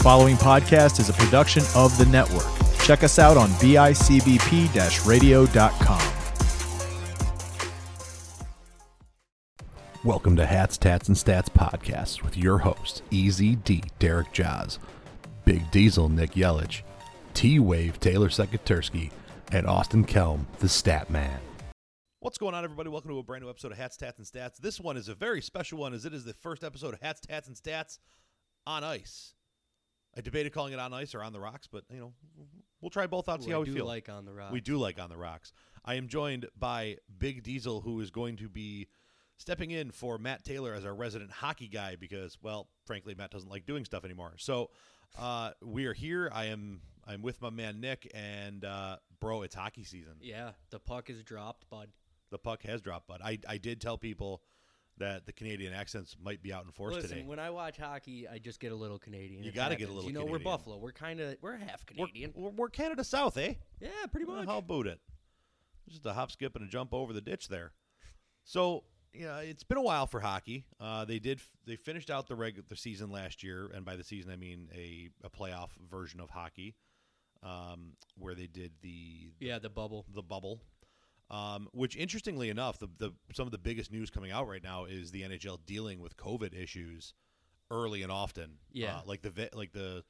following podcast is a production of the network. Check us out on bicbp radio.com. Welcome to Hats, Tats, and Stats podcast with your hosts, EZD Derek Jaws, Big Diesel, Nick Yelich, T Wave, Taylor Sekatursky, and Austin Kelm, the Stat Man. What's going on, everybody? Welcome to a brand new episode of Hats, Tats, and Stats. This one is a very special one, as it is the first episode of Hats, Tats, and Stats on ice. I debated calling it on ice or on the rocks, but you know, we'll try both out. See Ooh, how I we do feel. like on the rocks. We do like on the rocks. I am joined by Big Diesel, who is going to be stepping in for Matt Taylor as our resident hockey guy because, well, frankly, Matt doesn't like doing stuff anymore. So uh, we are here. I am. I'm with my man Nick, and uh, bro, it's hockey season. Yeah, the puck is dropped, bud. The puck has dropped, bud. I, I did tell people that the Canadian accents might be out in force Listen, today. when I watch hockey, I just get a little Canadian. You gotta get a little You know, Canadian. we're Buffalo. We're kind of we're half Canadian. We're, we're Canada South, eh? yeah, pretty Well, much. How about it? Just a hop, skip, and a jump over the ditch there. So you know, it's been a while for hockey. Uh, they did they finished out the regular the season last year, and by the season I mean a, a playoff version of hockey, um, where they did the yeah, the bubble. the bubble. Um, which, interestingly enough, the, the some of the biggest news coming out right now is the NHL dealing with COVID issues early and often. Yeah. uh, like the like the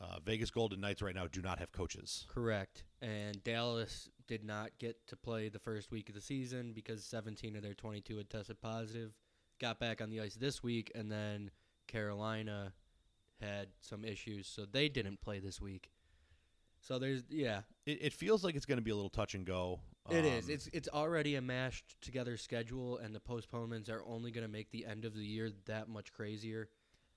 uh, Vegas Golden Knights right now do not have coaches. Correct. And Dallas did not get to play the first week of the season because 17 of their 22 had tested positive. Got back on the ice this week, and then Carolina had some issues, so they didn't play this week. So there's yeah, It, it feels like it's going to be a little touch and go. It is. Um, It's it's already a mashed together schedule, and the postponements are only going to make the end of the year that much crazier.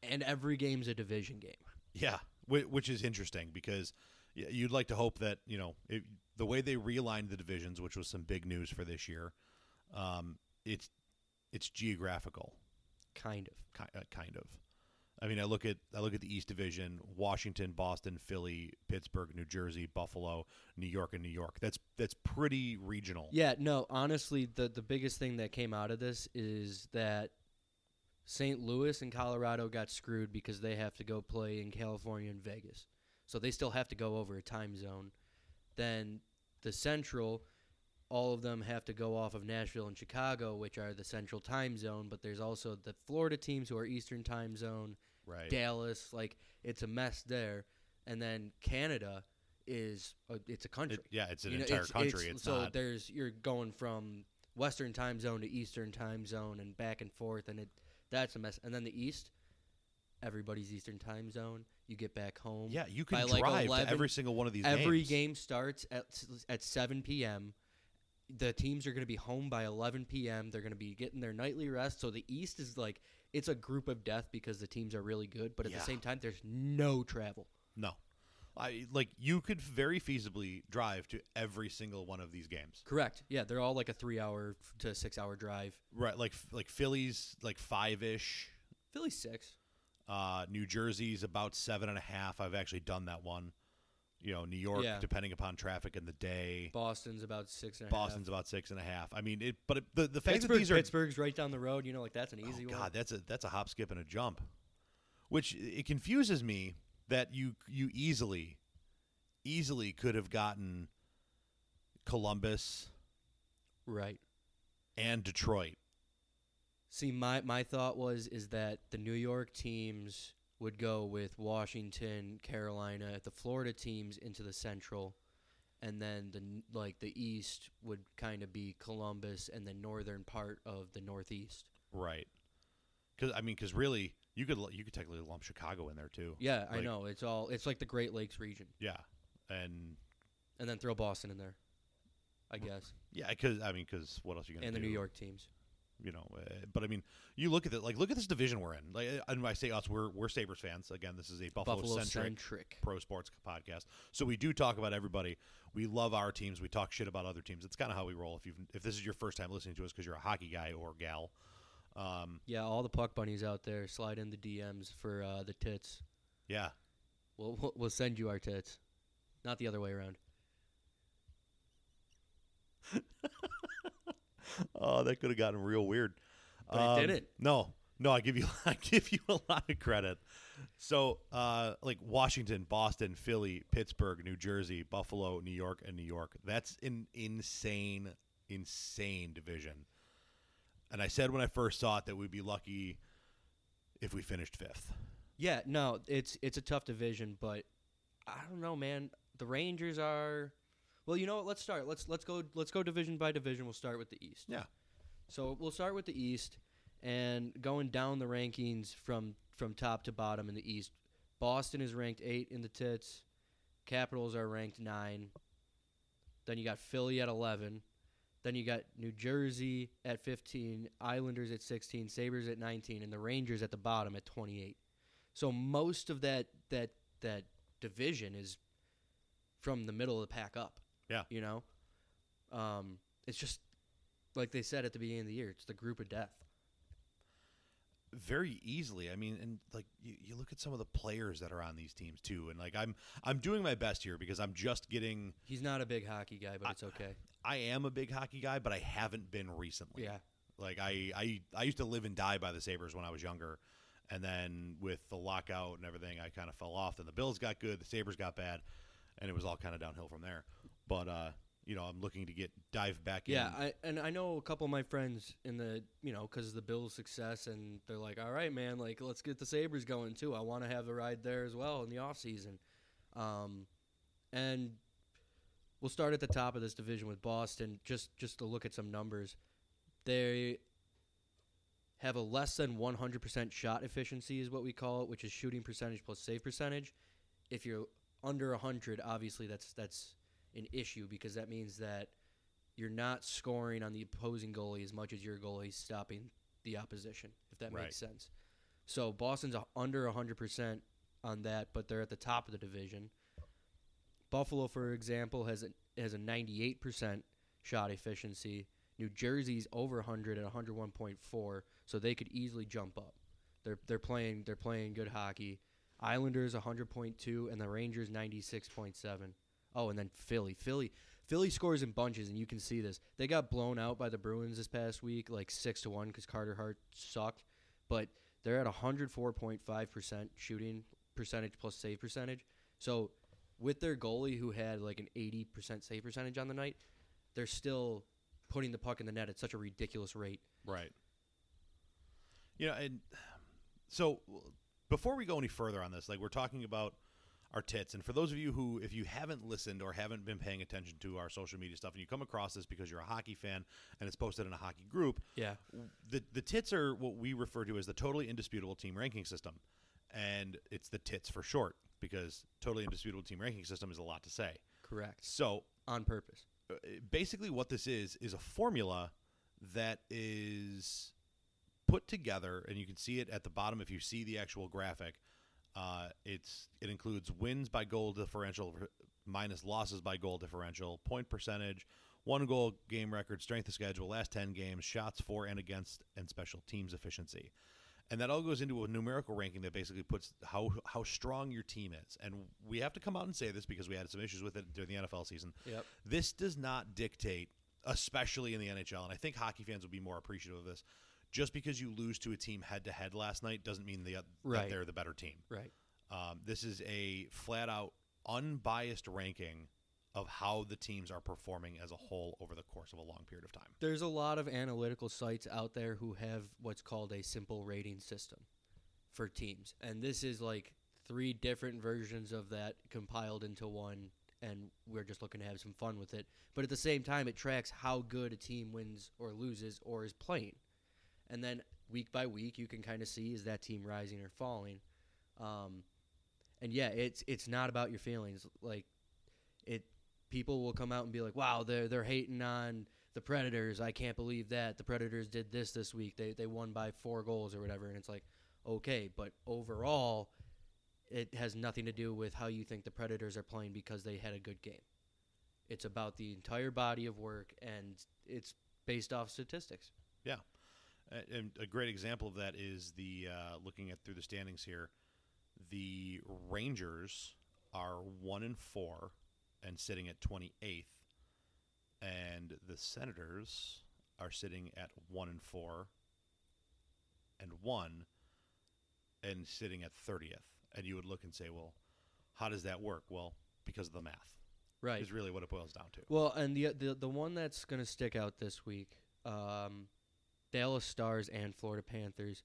And every game's a division game. yeah, which is interesting because you'd like to hope that you know it, the way they realigned the divisions, which was some big news for this year. Um, it's it's geographical. Kind of. ki- uh, kind of. I mean, I look at I look at the East Division: Washington, Boston, Philly, Pittsburgh, New Jersey, Buffalo, New York, and New York. That's that's pretty regional. Yeah, no, honestly, the the biggest thing that came out of this is that St. Louis and Colorado got screwed because they have to go play in California and Vegas. So they still have to go over a time zone. Then the Central, all of them have to go off of Nashville and Chicago, which are the Central time zone, but there's also the Florida teams who are Eastern time zone, right. Dallas, like it's a mess there. And then Canada is a, it's a country. It- yeah, it's an You know, entire country. it's- It's, so not. there's you're going from Western time zone to Eastern time zone and back and forth, and it that's a mess. And then the East, everybody's Eastern time zone. You get back home. Yeah, you can like drive 11 to every single one of these Every games. game starts at at 7 p.m. The teams are going to be home by 11 p.m. They're going to be getting their nightly rest. So the East is like it's a group of death because the teams are really good, but at Yeah. the same time, there's no travel. No, I like you could very feasibly drive to every single one of these games. Correct. Yeah, they're all like a three-hour to six-hour drive. Right, like like Philly's like five ish. Philly six. Uh, New Jersey's about seven and a half. I've actually done that one. You know, New York, Yeah. depending upon traffic in the day. Boston's about six and a half. Boston's about six and a half. I mean, it. But it, the the fact that these are Pittsburgh's right down the road. You know, like that's an easy oh, one. God, that's a that's a hop, skip, and a jump. Which it confuses me that you you easily, easily could have gotten Columbus Right. and Detroit. See, my my thought was is that the New York teams would go with Washington, Carolina, the Florida teams into the Central, and then the like the East would kind of be Columbus and the northern part of the Northeast. Right. Because I mean, because really, you could you could technically lump Chicago in there too. Yeah, I know. It's all it's like the Great Lakes region, Yeah, and and then throw Boston in there, I guess, yeah, because I mean, because what else are you gonna do? and the? New York teams. You know. Uh, but I mean, you look at it like look at this division we're in. Like, and I say us, we're we're Sabres fans. Again, this is a Buffalo, centric pro sports podcast. So we do talk about everybody. We love our teams. We talk shit about other teams. It's kind of how we roll. If you if this is your first time listening to us because you're a hockey guy or gal, um, Yeah, all the puck bunnies out there, slide in the DMs for uh, the tits. yeah, We'll, we'll we'll send you our tits, not the other way around. oh, that could have gotten real weird. But it Um, didn't. No, No, I give you I give you a lot of credit. So, uh, like Washington, Boston, Philly, Pittsburgh, New Jersey, Buffalo, New York, and New York. That's an insane, insane division. And I said when I first saw it that we'd be lucky if we finished fifth. Yeah, no, it's it's a tough division, but I don't know, man. The Rangers are well, you know what? Let's start. Let's let's go let's go division by division. We'll start with the East. Yeah. So we'll start with the East and going down the rankings from from top to bottom in the East. Boston is ranked eight in the tits. Capitals are ranked nine. Then you got Philly at eleven. Then you got New Jersey at fifteen, Islanders at sixteen, Sabres at nineteen, and the Rangers at the bottom at twenty eight. So most of that that that division is from the middle of the pack up. Yeah. You know? Um, it's just like they said at the beginning of the year, it's the group of death. very easily. I mean, and like you, you look at some of the players that are on these teams too, and like I'm I'm doing my best here because I'm just getting. He's not a big hockey guy, but it's okay. I am a big hockey guy, but I haven't been recently. Yeah. Like I I I used to live and die by the Sabres when I was younger, and then with the lockout and everything, I kind of fell off. Then the Bills got good, the Sabres got bad, and it was all kind of downhill from there. But uh, you know, I'm looking to get dive back in. Yeah, I, and I know a couple of my friends in the, you know, because of the Bills' success, and they're like, all right, man, like, let's get the Sabres going, too. I want to have a ride there as well in the offseason. Um, and we'll start at the top of this division with Boston, just, just to look at some numbers. They have a less than 100% shot efficiency, is what we call it, which is shooting percentage plus save percentage. If you're under 100, obviously that's that's an issue because that means that you're not scoring on the opposing goalie as much as your goalie's stopping the opposition, if that Right. makes sense. So Boston's under 100% on that, but they're at the top of the division. Buffalo, for example, has a, has a 98% shot efficiency. New Jersey's over 100 at 101.4, so they could easily jump up. They're they're playing they're playing good hockey. Islanders 100.2 and the Rangers 96.7. Oh, and then Philly. Philly Philly scores in bunches and you can see this. They got blown out by the Bruins this past week like 6 to 1 cuz Carter Hart sucked, but they're at 104.5% shooting percentage plus save percentage. So with their goalie who had like an 80% save percentage on the night, they're still putting the puck in the net at such a ridiculous rate. Right. You know, and so before we go any further on this, like we're talking about our tits, and for those of you who, if you haven't listened or haven't been paying attention to our social media stuff, and you come across this because you're a hockey fan and it's posted in a hockey group, Yeah. the the tits are what we refer to as the totally indisputable team ranking system, and it's the tits for short because totally indisputable team ranking system is a lot to say. Correct. So On purpose. uh, basically what this is is a formula that is put together and you can see it at the bottom if you see the actual graphic uh, it's it includes wins by goal differential minus losses by goal differential point percentage one goal game record strength of schedule last 10 games shots for and against and special teams efficiency and that all goes into a numerical ranking that basically puts how how strong your team is and we have to come out and say this because we had some issues with it during the NFL season Yep. this does not dictate, especially in the NHL, and I think hockey fans will be more appreciative of this. Just because you lose to a team head to head last night doesn't mean the, that they're the better team. Right. Um, this is a flat out unbiased ranking of how the teams are performing as a whole over the course of a long period of time. There's a lot of analytical sites out there who have what's called a simple rating system for teams. And this is like three different versions of that compiled into one and we're just looking to have some fun with it. But at the same time it tracks how good a team wins or loses or is playing. And then week by week you can kind of see is that team rising or falling. Um, and yeah, it's it's not about your feelings. Like it people will come out and be like, "Wow, they're they're hating on the Predators. I can't believe that the Predators did this this week. They they won by four goals or whatever." And it's like, okay, but overall, it has nothing to do with how you think the Predators are playing because they had a good game. It's about the entire body of work, and it's based off statistics. Yeah, and a great example of that is the uh, looking at through the standings here. The Rangers are one and four and sitting at twenty eighth, and the Senators are sitting at one and four and one, and sitting at thirtieth, and you would look and say, well, how does that work? Well, because of the math. Right. Is really what it boils down to. Well, and the the the one that's going to stick out this week, um, Dallas Stars and Florida Panthers.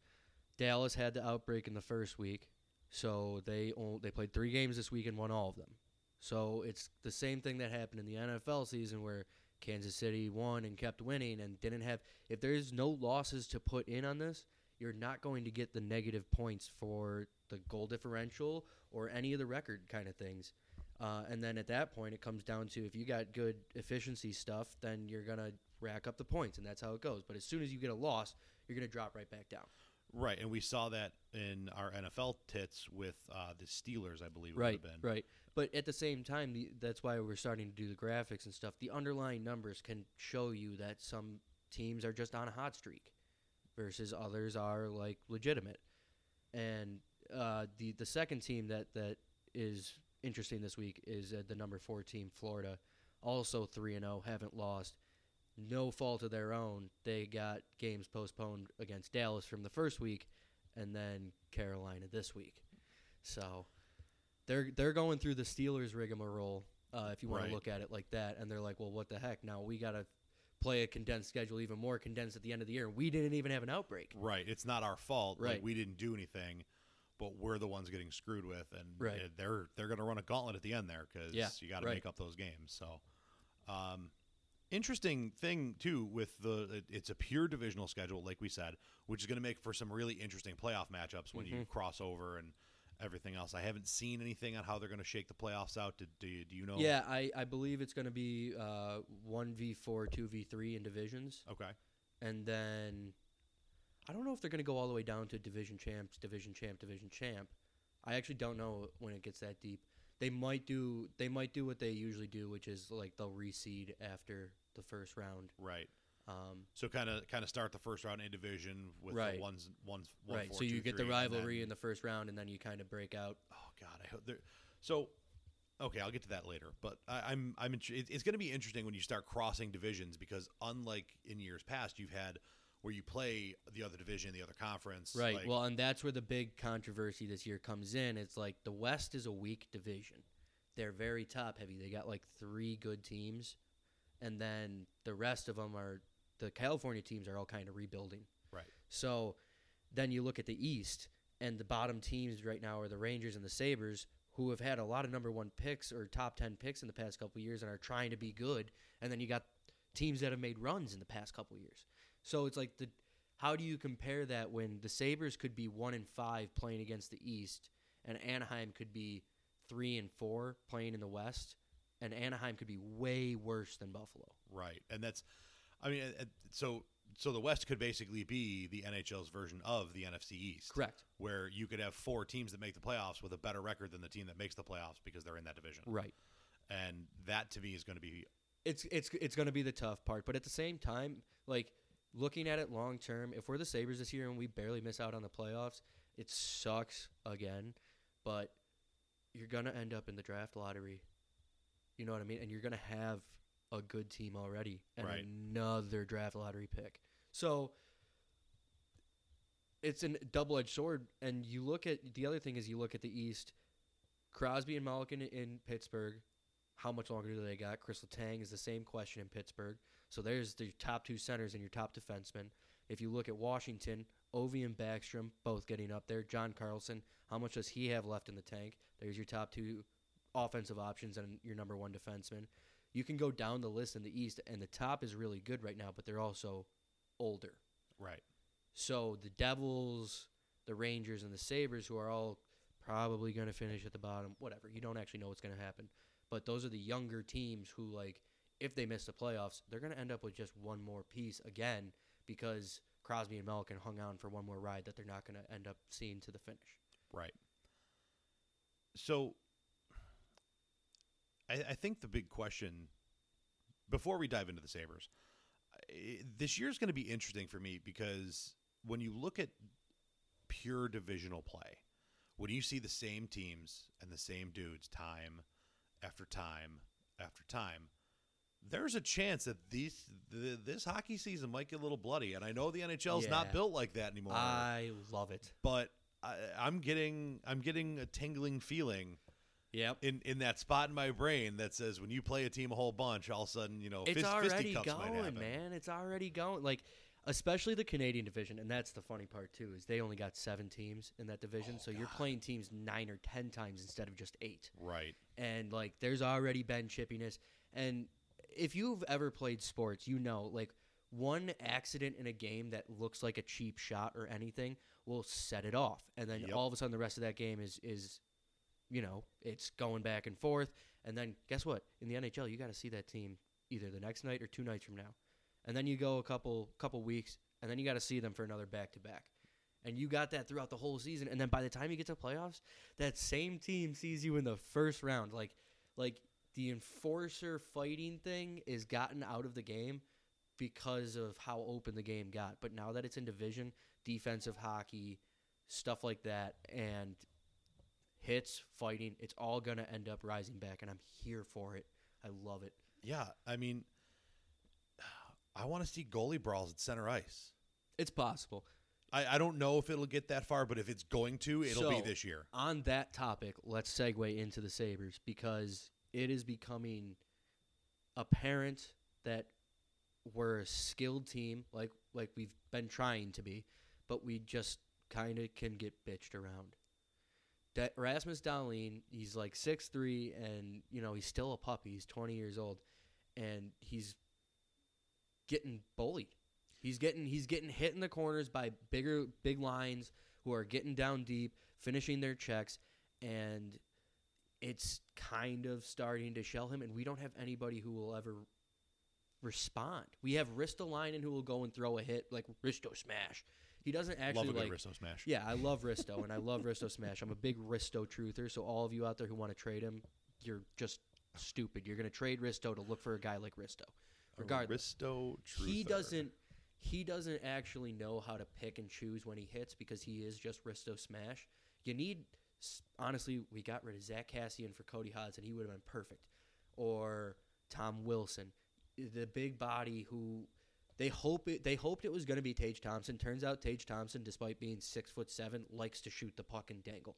Dallas had the outbreak in the first week, so they o- they played three games this week and won all of them. So it's the same thing that happened in the NFL season where Kansas City won and kept winning and didn't have. If there's no losses to put in on this, you're not going to get the negative points for the goal differential or any of the record kind of things. Uh, and then at that point, it comes down to if you got good efficiency stuff, then you're gonna rack up the points, and that's how it goes. But as soon as you get a loss, you're gonna drop right back down. Right, and we saw that in our NFL tits with uh, the Steelers, I believe. It Right, would have been. right. But at the same time, the, that's why we're starting to do the graphics and stuff. The underlying numbers can show you that some teams are just on a hot streak, versus others are like legitimate. And uh, the the second team that that is interesting this week is uh, the number four team, Florida, also three and zero, haven't lost. No fault of their own. They got games postponed against Dallas from the first week, and then Carolina this week. So they're they're going through the Steelers rigmarole, uh, if you want Right. to look at it like that. And they're like, well, what the heck? Now we got to play a condensed schedule, even more condensed at the end of the year. We didn't even have an outbreak. Right, it's not our fault. Like Right. we didn't do anything, but we're the ones getting screwed with, and Right. they're they're going to run a gauntlet at the end there because Yeah, you got to right. make up those games. So, um, interesting thing too with the it's a pure divisional schedule, like we said, which is going to make for some really interesting playoff matchups when you Mm-hmm. cross over and everything else. I haven't seen anything on how they're going to shake the playoffs out. Do, do, you, do you know? Yeah, I, I believe it's going to be uh, one v four, two v three in divisions, Okay. and then I don't know if they're going to go all the way down to division champs, division champ, division champ. I actually don't know when it gets that deep. They might do they might do what they usually do, which is like they'll reseed after the first round. Right. Um, So kind of kind of start the first round in division with Right. the ones ones one, right, four, so you two, get the three, and rivalry then- in the first round, and then you kind of break out. Oh God, I hope there. So, okay, I'll get to that later. But I, I'm I'm it's going to be interesting when you start crossing divisions because unlike in years past, you've had where you play the other division, the other conference. Right. like- well, and that's where the big controversy this year comes in. It's like the West is a weak division. They're very top heavy. They got like three good teams, and then the rest of them are the California teams are all kind of rebuilding. right, So then you look at the East, and the bottom teams right now are the Rangers and the Sabres, who have had a lot of number one picks or top 10 picks in the past couple years and are trying to be good. And then you got teams that have made runs in the past couple years. So it's like the how do you compare that when the Sabres could be one and five playing against the East, and Anaheim could be three and four playing in the West, and Anaheim could be way worse than Buffalo. right, and that's, I mean, so so the West could basically be the NHL's version of the NFC East, Correct. Where you could have four teams that make the playoffs with a better record than the team that makes the playoffs because they're in that division, Right. and that to me is going to be it's it's it's going to be the tough part, but at the same time, like looking at it long term, if we're the Sabres this year and we barely miss out on the playoffs, it sucks again, but you're going to end up in the draft lottery. You know what I mean? And you're going to have a good team already and Right. another draft lottery pick. So it's a double-edged sword and you look at the other thing is you look at the East, Crosby and Malkin in Pittsburgh, how much longer do they got? Chris Letang is the same question in Pittsburgh. So there's the top two centers and your top defensemen. If you look at Washington, Ovi and Backstrom both getting up there. John Carlson, how much does he have left in the tank? There's your top two offensive options and your number one defenseman. You can go down the list in the East, and the top is really good right now, but they're also older. right. So the Devils, the Rangers, and the Sabres, who are all probably going to finish at the bottom, whatever. You don't actually know what's going to happen. But those are the younger teams who, like, if they miss the playoffs, they're going to end up with just one more piece again because Crosby and Malkin hung on for one more ride that they're not going to end up seeing to the finish. Right. So I, I think the big question before we dive into the Sabres, this year is going to be interesting for me because when you look at pure divisional play, when you see the same teams and the same dudes time after time after time, there's a chance that these th- this hockey season might get a little bloody, and I know the NHL's Yeah. not built like that anymore. I love it. but I, I'm getting I'm getting a tingling feeling Yep. in in that spot in my brain that says when you play a team a whole bunch, all of a sudden you know it's fist, already going, man. It's already going. Like, especially the Canadian division, and that's the funny part too is they only got seven teams in that division, Oh, so you're playing teams nine or ten times instead of just eight. Right. And like, there's already been chippiness. And if you've ever played sports, you know, like one accident in a game that looks like a cheap shot or anything will set it off, and then Yep. all of a sudden the rest of that game is is, you know, it's going back and forth. And then guess what? In the NHL, you got to see that team either the next night or two nights from now, and then you go a couple couple weeks, and then you got to see them for another back to back. And you got that throughout the whole season, and then by the time you get to playoffs, that same team sees you in the first round. Like, like the enforcer fighting thing is gotten out of the game because of how open the game got. But now that it's in division, defensive hockey, stuff like that, and hits, fighting, it's all gonna end up rising back, and I'm here for it. I love it. Yeah. I mean, I want to see goalie brawls at center ice. It's possible. I, I don't know if it'll get that far, but if it's going to, it'll be this year. On that topic, let's segue into the Sabres because it is becoming apparent that we're a skilled team, like like we've been trying to be, but we just kind of can get bitched around. Da- Rasmus Dahlin, he's like six three, and you know he's still a puppy. He's twenty years old, and he's getting bullied. He's getting he's getting hit in the corners by bigger big lines who are getting down deep, finishing their checks, and it's kind of starting to shell him. And we don't have anybody who will ever respond. We have Risto Ristolainen who will go and throw a hit like Risto smash. He doesn't actually Love a like Risto smash. yeah, I love Risto and I love Risto Smash. I'm a big Risto truther, so all of you out there who want to trade him, you're just stupid. You're going to trade Risto to look for a guy like Risto. Regardless, Risto truther. he doesn't he doesn't actually know how to pick and choose when he hits because he is just Risto Smash. You need honestly, we got rid of Zack Kassian for Cody Hodgson. He would have been perfect. Or Tom Wilson, the big body who they hope it, they hoped it was going to be Tage Thompson. Turns out Tage Thompson, despite being six foot seven, likes to shoot the puck and dangle.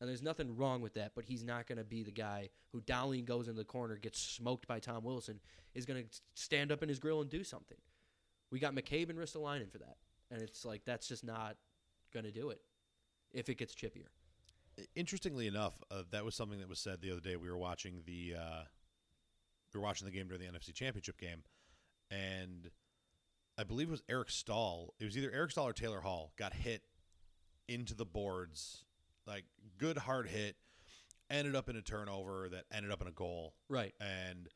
And there's nothing wrong with that, but he's not going to be the guy who Dahlin goes in the corner, gets smoked by Tom Wilson, is going to stand up in his grill and do something. We got McCabe and Ristolainen for that, and it's like that's just not going to do it if it gets chippier. Interestingly enough, uh, that was something that was said the other day. We were watching the uh, we were watching the game during the NFC Championship game, and I believe it was Eric Staal. It was either Eric Staal or Taylor Hall got hit into the boards, like good hard hit, ended up in a turnover that ended up in a goal. Right. And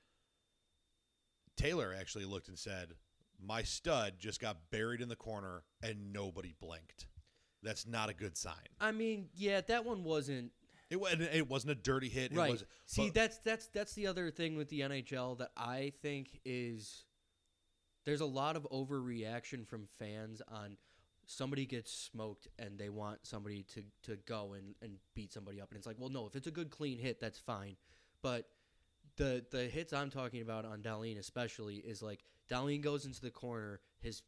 Taylor actually looked and said, "My stud just got buried in the corner and nobody blinked. That's not a good sign." I mean, yeah, that one wasn't It, wa- it wasn't a dirty hit. It right. was, See, but- that's that's that's the other thing with the NHL that I think is there's a lot of overreaction from fans on somebody gets smoked and they want somebody to, to go and, and beat somebody up and it's like well no if it's a good clean hit that's fine but the the hits I'm talking about on Dahlin especially is like Dahlin goes into the corner his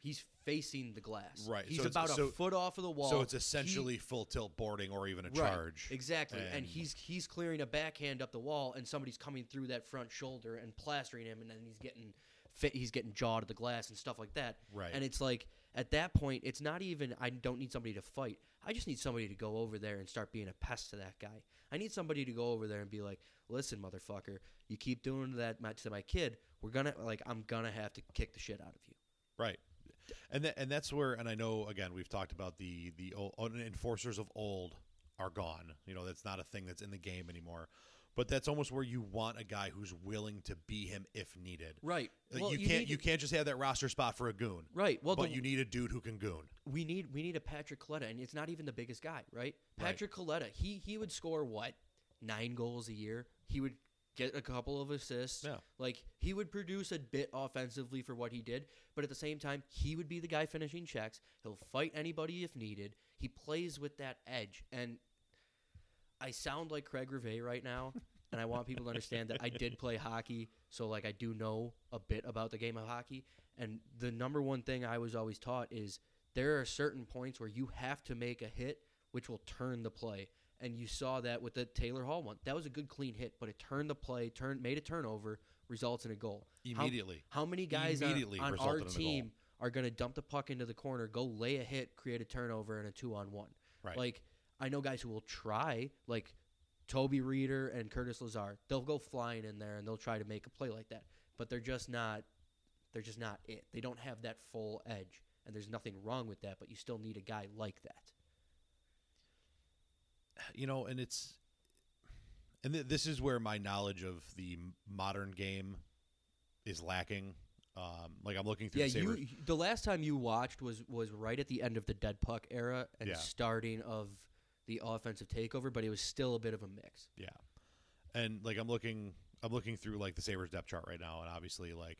he's facing the glass Right, he's so about a so- foot off of the wall so it's He- essentially full tilt boarding or even a Right, charge. Exactly. And, And- he's he's clearing a backhand up the wall and somebody's coming through that front shoulder and plastering him and then he's getting fit he's getting jawed to the glass and stuff like that. Right. And it's like at that point it's not even I don't need somebody to fight. I just need somebody to go over there and start being a pest to that guy. I need somebody to go over there and be like, "Listen, motherfucker, you keep doing that to my kid, we're to like I'm to have to kick the shit out of you." Right. And that, and that's where and I know again we've talked about the the old, oh, enforcers of old are gone. You know that's not a thing that's in the game anymore. But that's almost where you want a guy who's willing to be him if needed. Right. Like, Well, you, you can't need you can't just have that roster spot for a goon. Right. Well, but the- you need a dude who can goon. we need we need a Patrick Kaleta, and it's not even the biggest guy, right? Right. Patrick Kaleta, he he would score what nine goals a year. He would get a couple of assists. Yeah. Like he would produce a bit offensively for what he did, but at the same time, he would be the guy finishing checks. He'll fight anybody if needed. He plays with that edge, and I sound like Craig Rivet right now. And I want people to understand that I did play hockey, so like I do know a bit about the game of hockey. And the number one thing I was always taught is there are certain points where you have to make a hit, which will turn the play. And you saw that with the Taylor Hall one. That was a good clean hit, but it turned the play, turned made a turnover, results in a goal. Immediately. How, many guys on- Immediately on, our a goal. team are going to dump the puck into the corner, go lay a hit, create a turnover, and a two on one? Right. Like I know guys who will try, like Toby Rieder and Curtis Lazar. They'll go flying in there and they'll try to make a play like that, but they're just not. They're just not it. They don't have that full edge, and there's nothing wrong with that. But you still need a guy like that. You know, and it's and th- this is where my knowledge of the modern game is lacking. Um, like I'm looking through Yeah, the you. The last time you watched was was right at the end of the dead puck era and Yeah. starting of the offensive takeover, but it was still a bit of a mix. Yeah, and like I'm looking, I'm looking through like the Sabres depth chart right now, and obviously like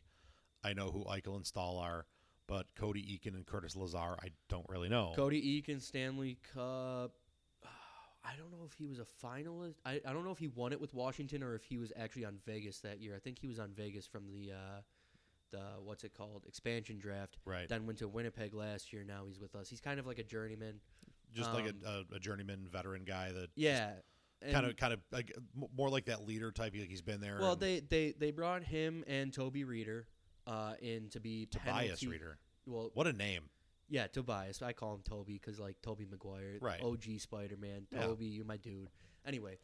I know who Eichel and Staal are, but Cody Eakin and Curtis Lazar, I don't really know. Cody Eakin, Stanley Cup. I don't know if he was a finalist. I, I don't know if he won it with Washington or if he was actually on Vegas that year. I think he was on Vegas from the uh, the what's it called expansion draft. Right. Then went to Winnipeg last year. Now he's with us. He's kind of like a journeyman. Just like um, a, a, a journeyman veteran guy that Yeah. kind of kind of like more like that leader type. Like he's been there. Well, they, they they brought him and Toby Rieder uh, in to be Tobias penalty- Rieder. Well, What a name! Yeah, Tobias. I call him Toby because like Tobey Maguire, Right. OG Spider Man. Yeah. Toby, you're my dude. Anyway,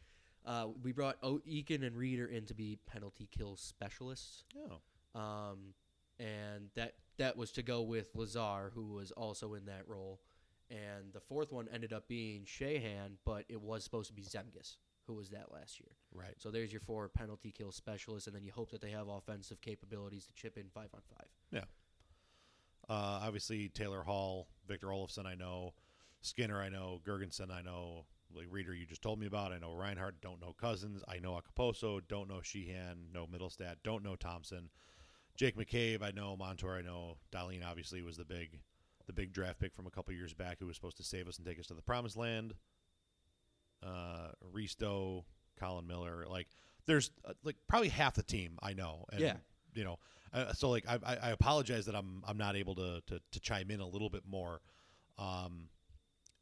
uh, we brought o- Eakin and Rieder in to be penalty kill specialists, Oh, um, and that that was to go with Lazar, who was also in that role. And the fourth one ended up being Sheahan, but it was supposed to be Zemgus, who was that last year. right. So there's your four penalty kill specialists, and then you hope that they have offensive capabilities to chip in five on five. Uh, obviously, Taylor Hall, Victor Olofsson, I know. Skinner, I know. Girgensons, I know. Like Rieder, you just told me about. I know Reinhart. Don't know Cozens. I know Okposo. Don't know Sheahan. No Mittelstadt. Don't know Thompson. Jake McCabe, I know. Montour, I know. Dahlin obviously was the big, the big draft pick from a couple years back who was supposed to save us and take us to the promised land. Uh, Risto, Colin Miller, like there's uh, like probably half the team I know. And, Yeah. You know, uh, so like I, I I apologize that I'm I'm not able to, to to chime in a little bit more, um,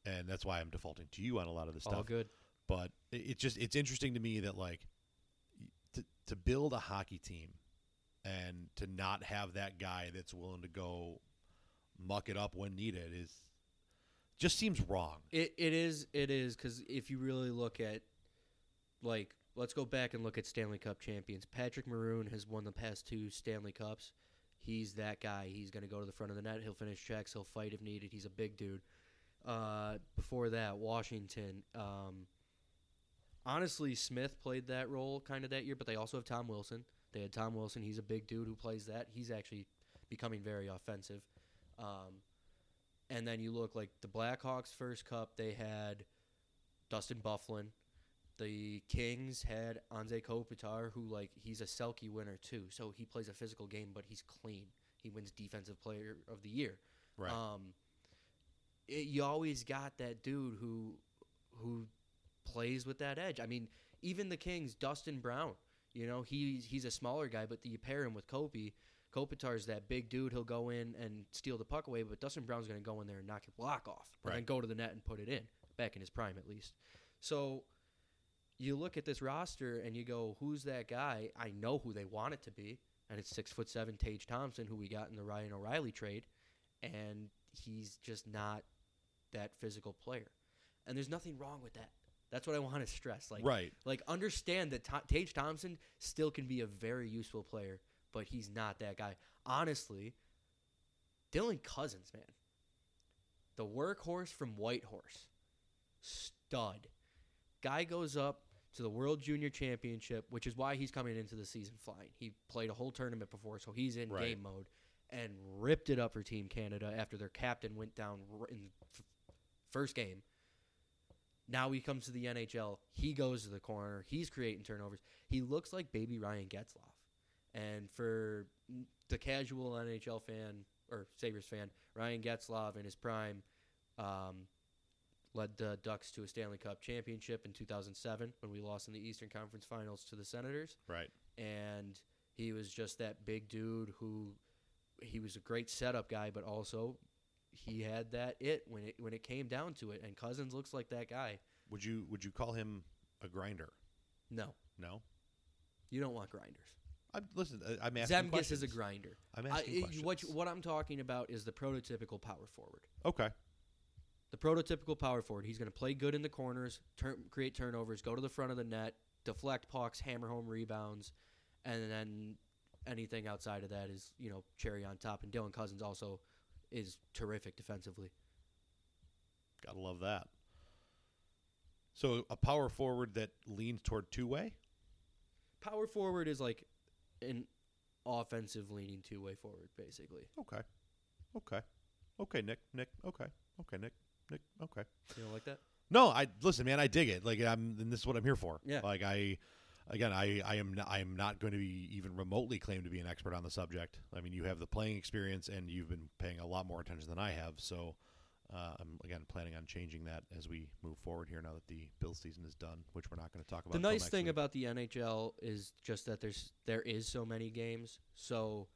and that's why I'm defaulting to you on a lot of this All stuff. good. But it, it's just it's interesting to me that like to to build a hockey team and to not have that guy that's willing to go muck it up when needed is just seems wrong. It it is it is because if you really look at like let's go back and look at Stanley Cup champions. Patrick Maroon has won the past two Stanley Cups. He's that guy. He's going to go to the front of the net. He'll finish checks. He'll fight if needed. He's a big dude. Uh, before that, Washington. Um, honestly, Smith played that role kind of that year, but they also have Tom Wilson. They had Tom Wilson. He's a big dude who plays that. He's actually becoming very offensive. Um, and then you look like the Blackhawks first cup, they had Dustin Byfuglien. The Kings had Anze Kopitar, who like he's a Selke winner too. So he plays a physical game, but he's clean. He wins Defensive Player of the Year. Right. Um, it, you always got that dude who who plays with that edge. I mean, even the Kings, Dustin Brown. You know, he's he's a smaller guy, but you pair him with Kopi. Kopitar's that big dude. He'll go in and steal the puck away, but Dustin Brown's going to go in there and knock your block off, and then go to the net and put it in. Back in his prime, at least. So you look at this roster and you go, "Who's that guy?" I know who they want it to be, and it's six foot seven Tage Thompson, who we got in the Ryan O'Reilly trade, and he's just not that physical player. And there's nothing wrong with that. That's what I want to stress. Like, right. like understand that Ta Tage Thompson still can be a very useful player, but he's not that guy. Honestly, Dylan Cozens, man, the workhorse from Whitehorse, stud. Guy goes up to the World Junior Championship, which is why he's coming into the season flying. He played a whole tournament before, so he's in Right. game mode and ripped it up for Team Canada after their captain went down in first game. Now he comes to the NHL. He goes to the corner. He's creating turnovers. He looks like baby Ryan Getzlaf. And for the casual NHL fan or Sabres fan, Ryan Getzlaf in his prime, um, led the Ducks to a Stanley Cup championship in 2007 when we lost in the Eastern Conference Finals to the Senators. Right. And he was just that big dude who he was a great setup guy, but also he had that it when it when it came down to it. And Cozens looks like that guy. Would you would you call him a grinder? No, No. you don't want grinders. I'm listen. I- I'm asking Zemgus questions. is a grinder. I'm asking it- questions. what what I'm talking about is the prototypical power forward. okay. The prototypical power forward. He's going to play good in the corners, turn, create turnovers, go to the front of the net, deflect pucks, hammer home rebounds, and then anything outside of that is you know cherry on top. And Dylan Cozens also is terrific defensively. Gotta love that. So a power forward that leans toward two way. Power forward is like an offensive leaning two way forward, basically. Okay. Okay. Okay, Nick. Nick. Okay. Okay, Nick. Nick. Okay. You don't like that? No, I listen, man. I dig it. Like I'm, and this is what I'm here for. Yeah. Like I, again, I, I am, not, I am not going to be even remotely claimed to be an expert on the subject. I mean, you have the playing experience, and you've been paying a lot more attention than I have. So, uh, I'm again planning on changing that as we move forward here. Now that the Bill season is done, which we're not going to talk about. The nice thing week. about the NHL is just that there's there is so many games. So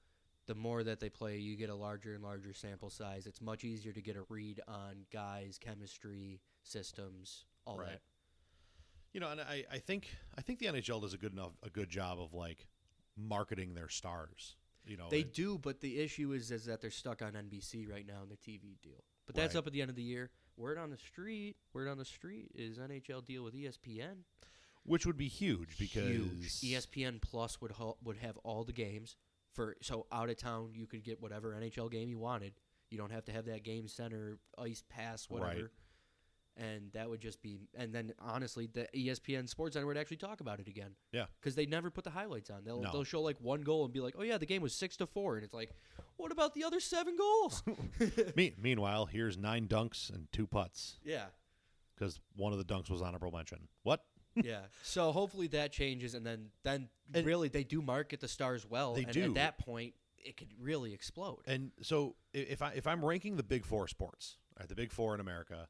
the more that they play, you get a larger and larger sample size. It's much easier to get a read on guys' chemistry, systems, all Right. that. You know, and I, I think I think the NHL does a good enough a good job of like marketing their stars. You know, They it- do, but the issue is is that they're stuck on NBC right now in their TV deal. But that's Right. up at the end of the year. Word on the street, word on the street is NHL deal with ESPN. which would be huge because Huge. ESPN Plus would ho- would have all the games for so out of town you could get whatever NHL game you wanted. You don't have to have that game center ice pass whatever. Right. And that would just be and then honestly the ESPN Sports Center would actually talk about it again. Yeah. Cuz they never put the highlights on. They'll No. they'll show like one goal and be like, "Oh yeah, the game was 6 to 4." And it's like, "What about the other 7 goals?" Me, meanwhile, here's nine dunks and two putts yeah. because one of the dunks was honorable mention. What? Yeah. So hopefully that changes, and then then And- really they do market the stars well. They and do. At that point, it could really explode. And so i- if I if I'm ranking the big four sports, right, the big four in America,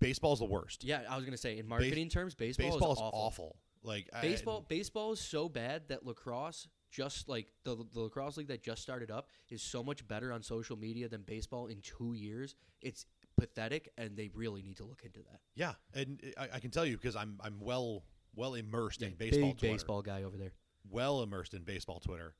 baseball's the worst. yeah, I was gonna say in marketing terms, baseball, Baseball is is awful. awful. Like I- Baseball, baseball is so bad that lacrosse, just like the, the lacrosse league that just started up, is so much better on social media than baseball in two years. It's pathetic, and they really need to look into that. yeah, and I, I can tell you because I'm I'm well well immersed in baseball Big Twitter. baseball guy over there. Well immersed in baseball Twitter.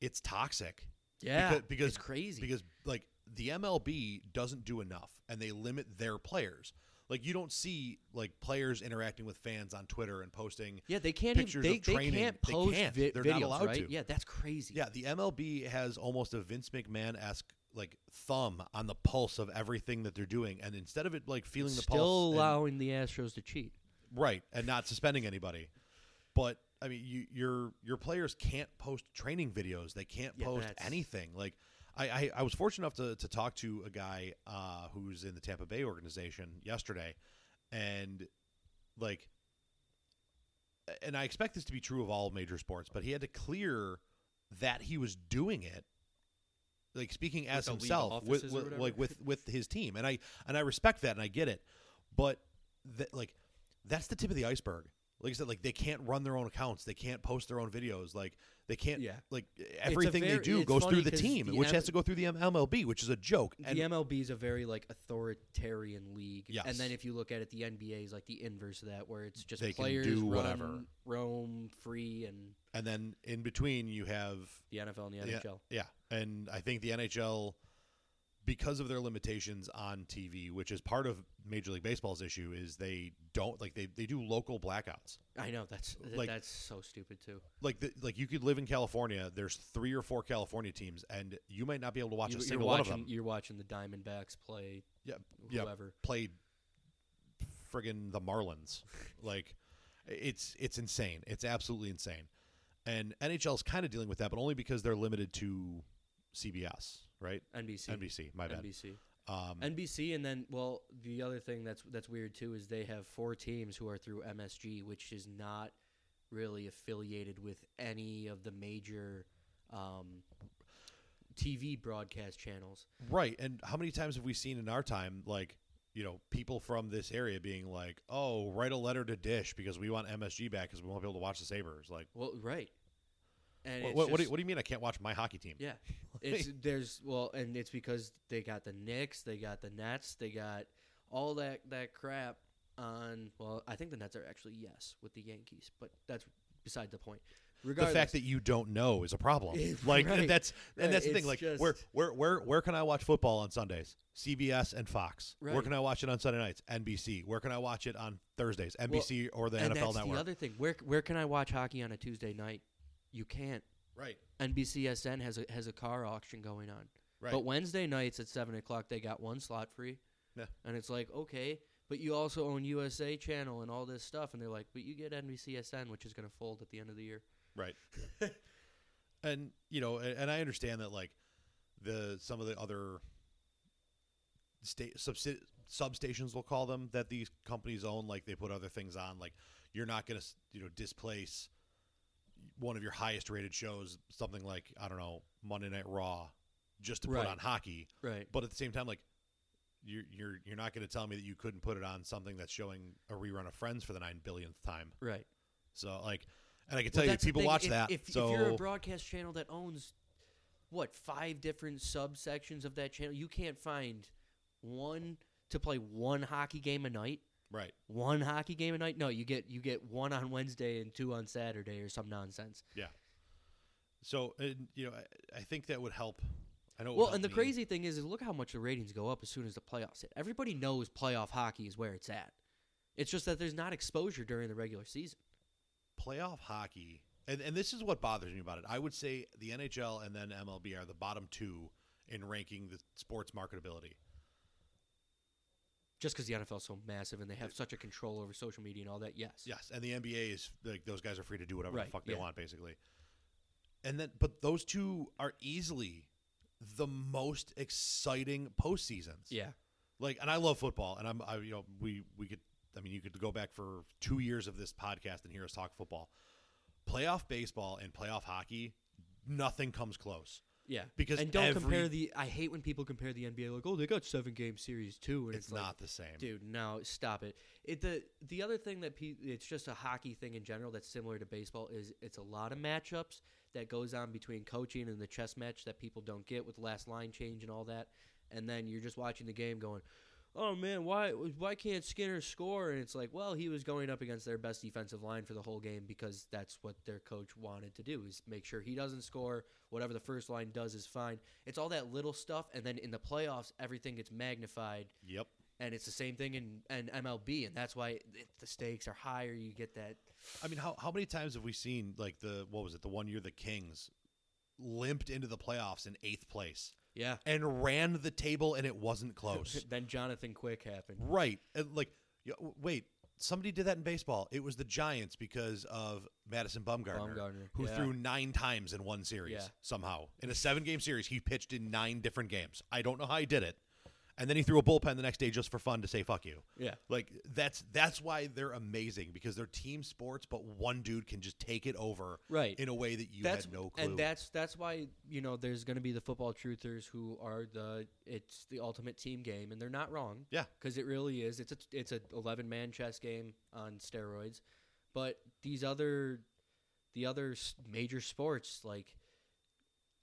It's toxic. Yeah, because, because it's crazy. because like the MLB doesn't do enough and they limit their players. Like you don't see like players interacting with fans on Twitter and posting. yeah, they can't even they, of they can't They post can't. vi- They're videos, not allowed right? to. Yeah, that's crazy. Yeah, the MLB has almost a Vince McMahon esque like thumb on the pulse of everything that they're doing, and instead of it like feeling the Still pulse, and- allowing the Astros to cheat. right, and not suspending anybody, but I mean, you, your your players can't post training videos. They can't Yeah, post anything. Like I, I, I was fortunate enough to, to talk to a guy uh, who's in the Tampa Bay organization yesterday, and like, and I expect this to be true of all major sports, but he had to clear that he was doing it. Like speaking as himself with, with like with with his team, and I and I respect that and I get it, but that like that's the tip of the iceberg. Like I said, like they can't run their own accounts, they can't post their own videos, like they can't. Yeah. like everything very- they do goes through the team, the which M- has to go through the MLB, which is a joke. And the MLB is a very like authoritarian league, Yes. and then if you look at it, the NBA is like the inverse of that, where it's just They can players do run, whatever. roam free, and and then in between you have the NFL and the NHL. yeah, and I think the NHL, because of their limitations on TV, which is part of Major League Baseball's issue, is they don't like they, they do local blackouts. I know that's th- Like- that's so stupid too. Like the, like you could live in California. There's three or four California teams, and you might not be able to watch You- a single one of them. You're watching the Diamondbacks play Yeah, yeah, whoever. played friggin' the Marlins. like it's it's insane. It's absolutely insane. And NHL's kind of dealing with that, but only because they're limited to CBS, right? NBC, NBC, my bad. NBC, Um, NBC, and then well, the other thing that's that's weird too is they have four teams who are through MSG, which is not really affiliated with any of the major um, TV broadcast channels. right. And how many times have we seen in our time like you know, people from this area being like, "Oh, write a letter to Dish because we want MSG back because we won't be able to watch the Sabres." Like, Well, right. And what, what, what, do you, what do you mean I can't watch my hockey team? Yeah, it's there's well, and it's because they got the Knicks, they got the Nets, they got all that that crap on. Well, I think the Nets are actually yes with the Yankees, but that's beside the point. The fact that you don't know is a problem. Like right, that's and right, that's the thing. Like just- where where where where can I watch football on Sundays? CBS and Fox. Where can I watch it on Sunday nights? NBC. Where can I watch it on Thursdays? NBC or the and NFL that's Network. the other thing. Where where can I watch hockey on a Tuesday night? You can't. Right. NBCSN has a has a car auction going on. Right. But Wednesday nights at seven o'clock, they got one slot free. Yeah. And it's like, okay, but you also own USA Channel and all this stuff, and they're like, but you get NBCSN, which is going to fold at the end of the year. Right. and you know, and, and I understand that like the some of the other state subsi- substations we'll call them that these companies own like they put other things on like you're not going to you know displace one of your highest rated shows something like I don't know Monday Night Raw just to Right. put on hockey Right. but at the same time like you're you're you're not going to tell me that you couldn't put it on something that's showing a rerun of Friends for the 9 billionth time Right. so like and I can Well, tell you people watch if, that If, so if you're a broadcast channel that owns what five different subsections of that channel, you can't find one to play one hockey game a night. Right One hockey game a night? No, you get you get one on Wednesday and two on Saturday or some nonsense. Yeah. So, and, you know, I, I think that would help. I know. Well, and the me. crazy thing is, is look how much the ratings go up as soon as the playoffs hit. Everybody knows playoff hockey is where it's at. It's just that there's not exposure during the regular season. playoff hockey, and and this is what bothers me about it. I would say the NHL and then MLB are the bottom two in ranking the sports marketability. Just because the NFL is so massive and they have such a control over social media and all that, yes. Yes, and the NBA is like those guys are free to do whatever Right, the fuck they yeah. want, basically. And then, but those two are easily the most exciting postseasons. Yeah. like and I love football and I'm I you know we we could I mean you could go back for 2 years of this podcast and hear us talk football. Playoff baseball and playoff hockey nothing comes close. Yeah. Because and don't every- compare the. I hate when people compare the NBA like, oh, they got seven game series too, and It's, it's, like, not the same. Dude, no, stop it. It the the other thing that pe- it's just a hockey thing in general that's similar to baseball is it's a lot of matchups that goes on between coaching and the chess match that people don't get with the last line change and all that, and then you're just watching the game going, oh man, why why can't Skinner score? And it's like, well, he was going up against their best defensive line for the whole game because that's what their coach wanted to do is make sure he doesn't score. Whatever the first line does is fine. It's all that little stuff, and then in the playoffs, everything gets magnified Yep. and it's the same thing in, in MLB, and that's why it, the stakes are higher. You get that. I mean how how many times have we seen like the what was it the one year the Kings limped into the playoffs in 8th place Yeah. and ran the table and it wasn't close. then Jonathan Quick happened. Right. And like, wait, somebody did that in baseball. It was the Giants because of Madison Bumgarner, Bumgarner, who yeah. threw nine times in one series Yeah. somehow. In a seven game series, he pitched in nine different games. I don't know how he did it. And then he threw a bullpen the next day just for fun to say fuck you. Yeah. Like that's that's why they're amazing because they're team sports, but one dude can just take it over Right. in a way that you that's had no clue. and that's that's why you know there's going to be the football truthers who are the it's the ultimate team game, and they're not wrong. Yeah. because it really is. It's a it's a 11 man chess game on steroids, but these other the other major sports like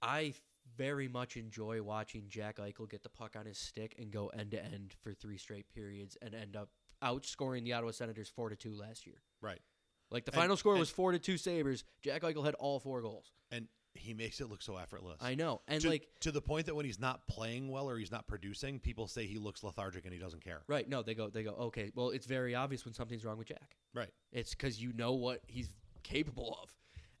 I very much enjoy watching Jack Eichel get the puck on his stick and go end to end for three straight periods and end up outscoring the Ottawa Senators four to two last year. right. Like the And- final score and- was four to two Sabres. Jack Eichel had all four goals. And he makes it look so effortless. I know, and to, like to the point that when he's not playing well or he's not producing, people say he looks lethargic and he doesn't care. right, no, they go, they go. Okay, well, it's very obvious when something's wrong with Jack. Right. It's because you know what he's capable of,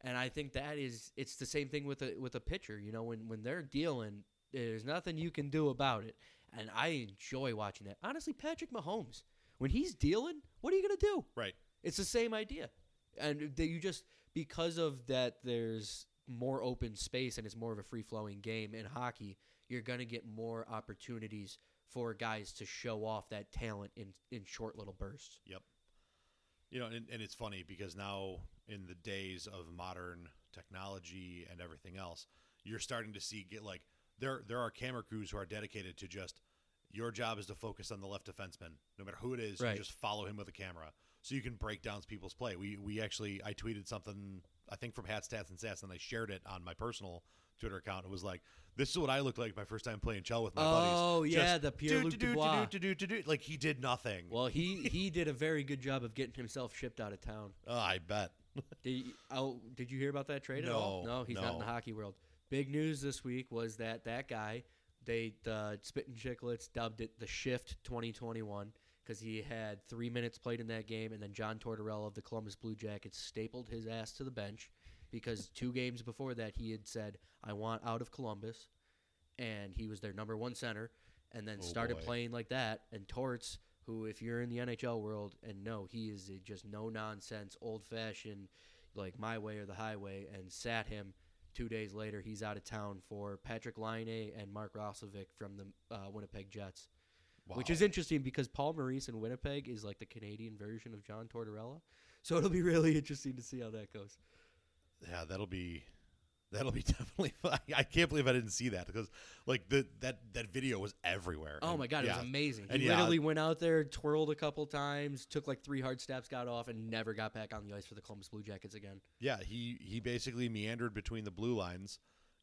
and I think that is it's the same thing with a with a pitcher. You know, when when they're dealing, there's nothing you can do about it, and I enjoy watching that. Honestly, Patrick Mahomes, when he's dealing, what are you gonna do? Right. It's the same idea, and that you just because of that, there's more open space and it's more of a free flowing game in hockey. You're gonna get more opportunities for guys to show off that talent in in short little bursts. Yep. You know, and, and it's funny because now in the days of modern technology and everything else, you're starting to see get like there there are camera crews who are dedicated to just Your job is to focus on the left defenseman, no matter who it is. Right. You just follow him with a camera, so you can break down people's play. We we actually I tweeted something I think from Hats Tats and Stats, and I shared it on my personal Twitter account. It was like, "This is what I looked like my first time playing Chell with my buddies." Oh, yeah, the do, do, Dubois. Like he did nothing. Well, he he did a very good job of getting himself shipped out of town. Oh, I bet. Did you, oh, did you hear about that trade at all? No, No, he's not in the hockey world. Big news this week was that that guy, they uh, the Spittin' Chiclets dubbed it the Shift 2021 because he had three minutes played in that game, and then John Tortorella of the Columbus Blue Jackets stapled his ass to the bench because two games before that he had said, "I want out of Columbus," and he was their number one center, and then Oh, started boy. playing like that. And Torts, who if you're in the NHL world and no, he is a just no nonsense, old fashioned, like my way or the highway, and sat him. Two days later, he's out of town for Patrik Laine and Mark Roslovic from the uh, Winnipeg Jets, which is interesting because Paul Maurice in Winnipeg is like the Canadian version of John Tortorella. So it'll be really interesting to see how that goes. Yeah, that'll be that'll be definitely. Fun. I can't believe I didn't see that because like the that that video was everywhere. Oh And, my god, it was amazing. He And yeah, literally went out there, twirled a couple times, took like three hard steps, got off, and never got back on the ice for the Columbus Blue Jackets again. Yeah, he he basically meandered between the blue lines,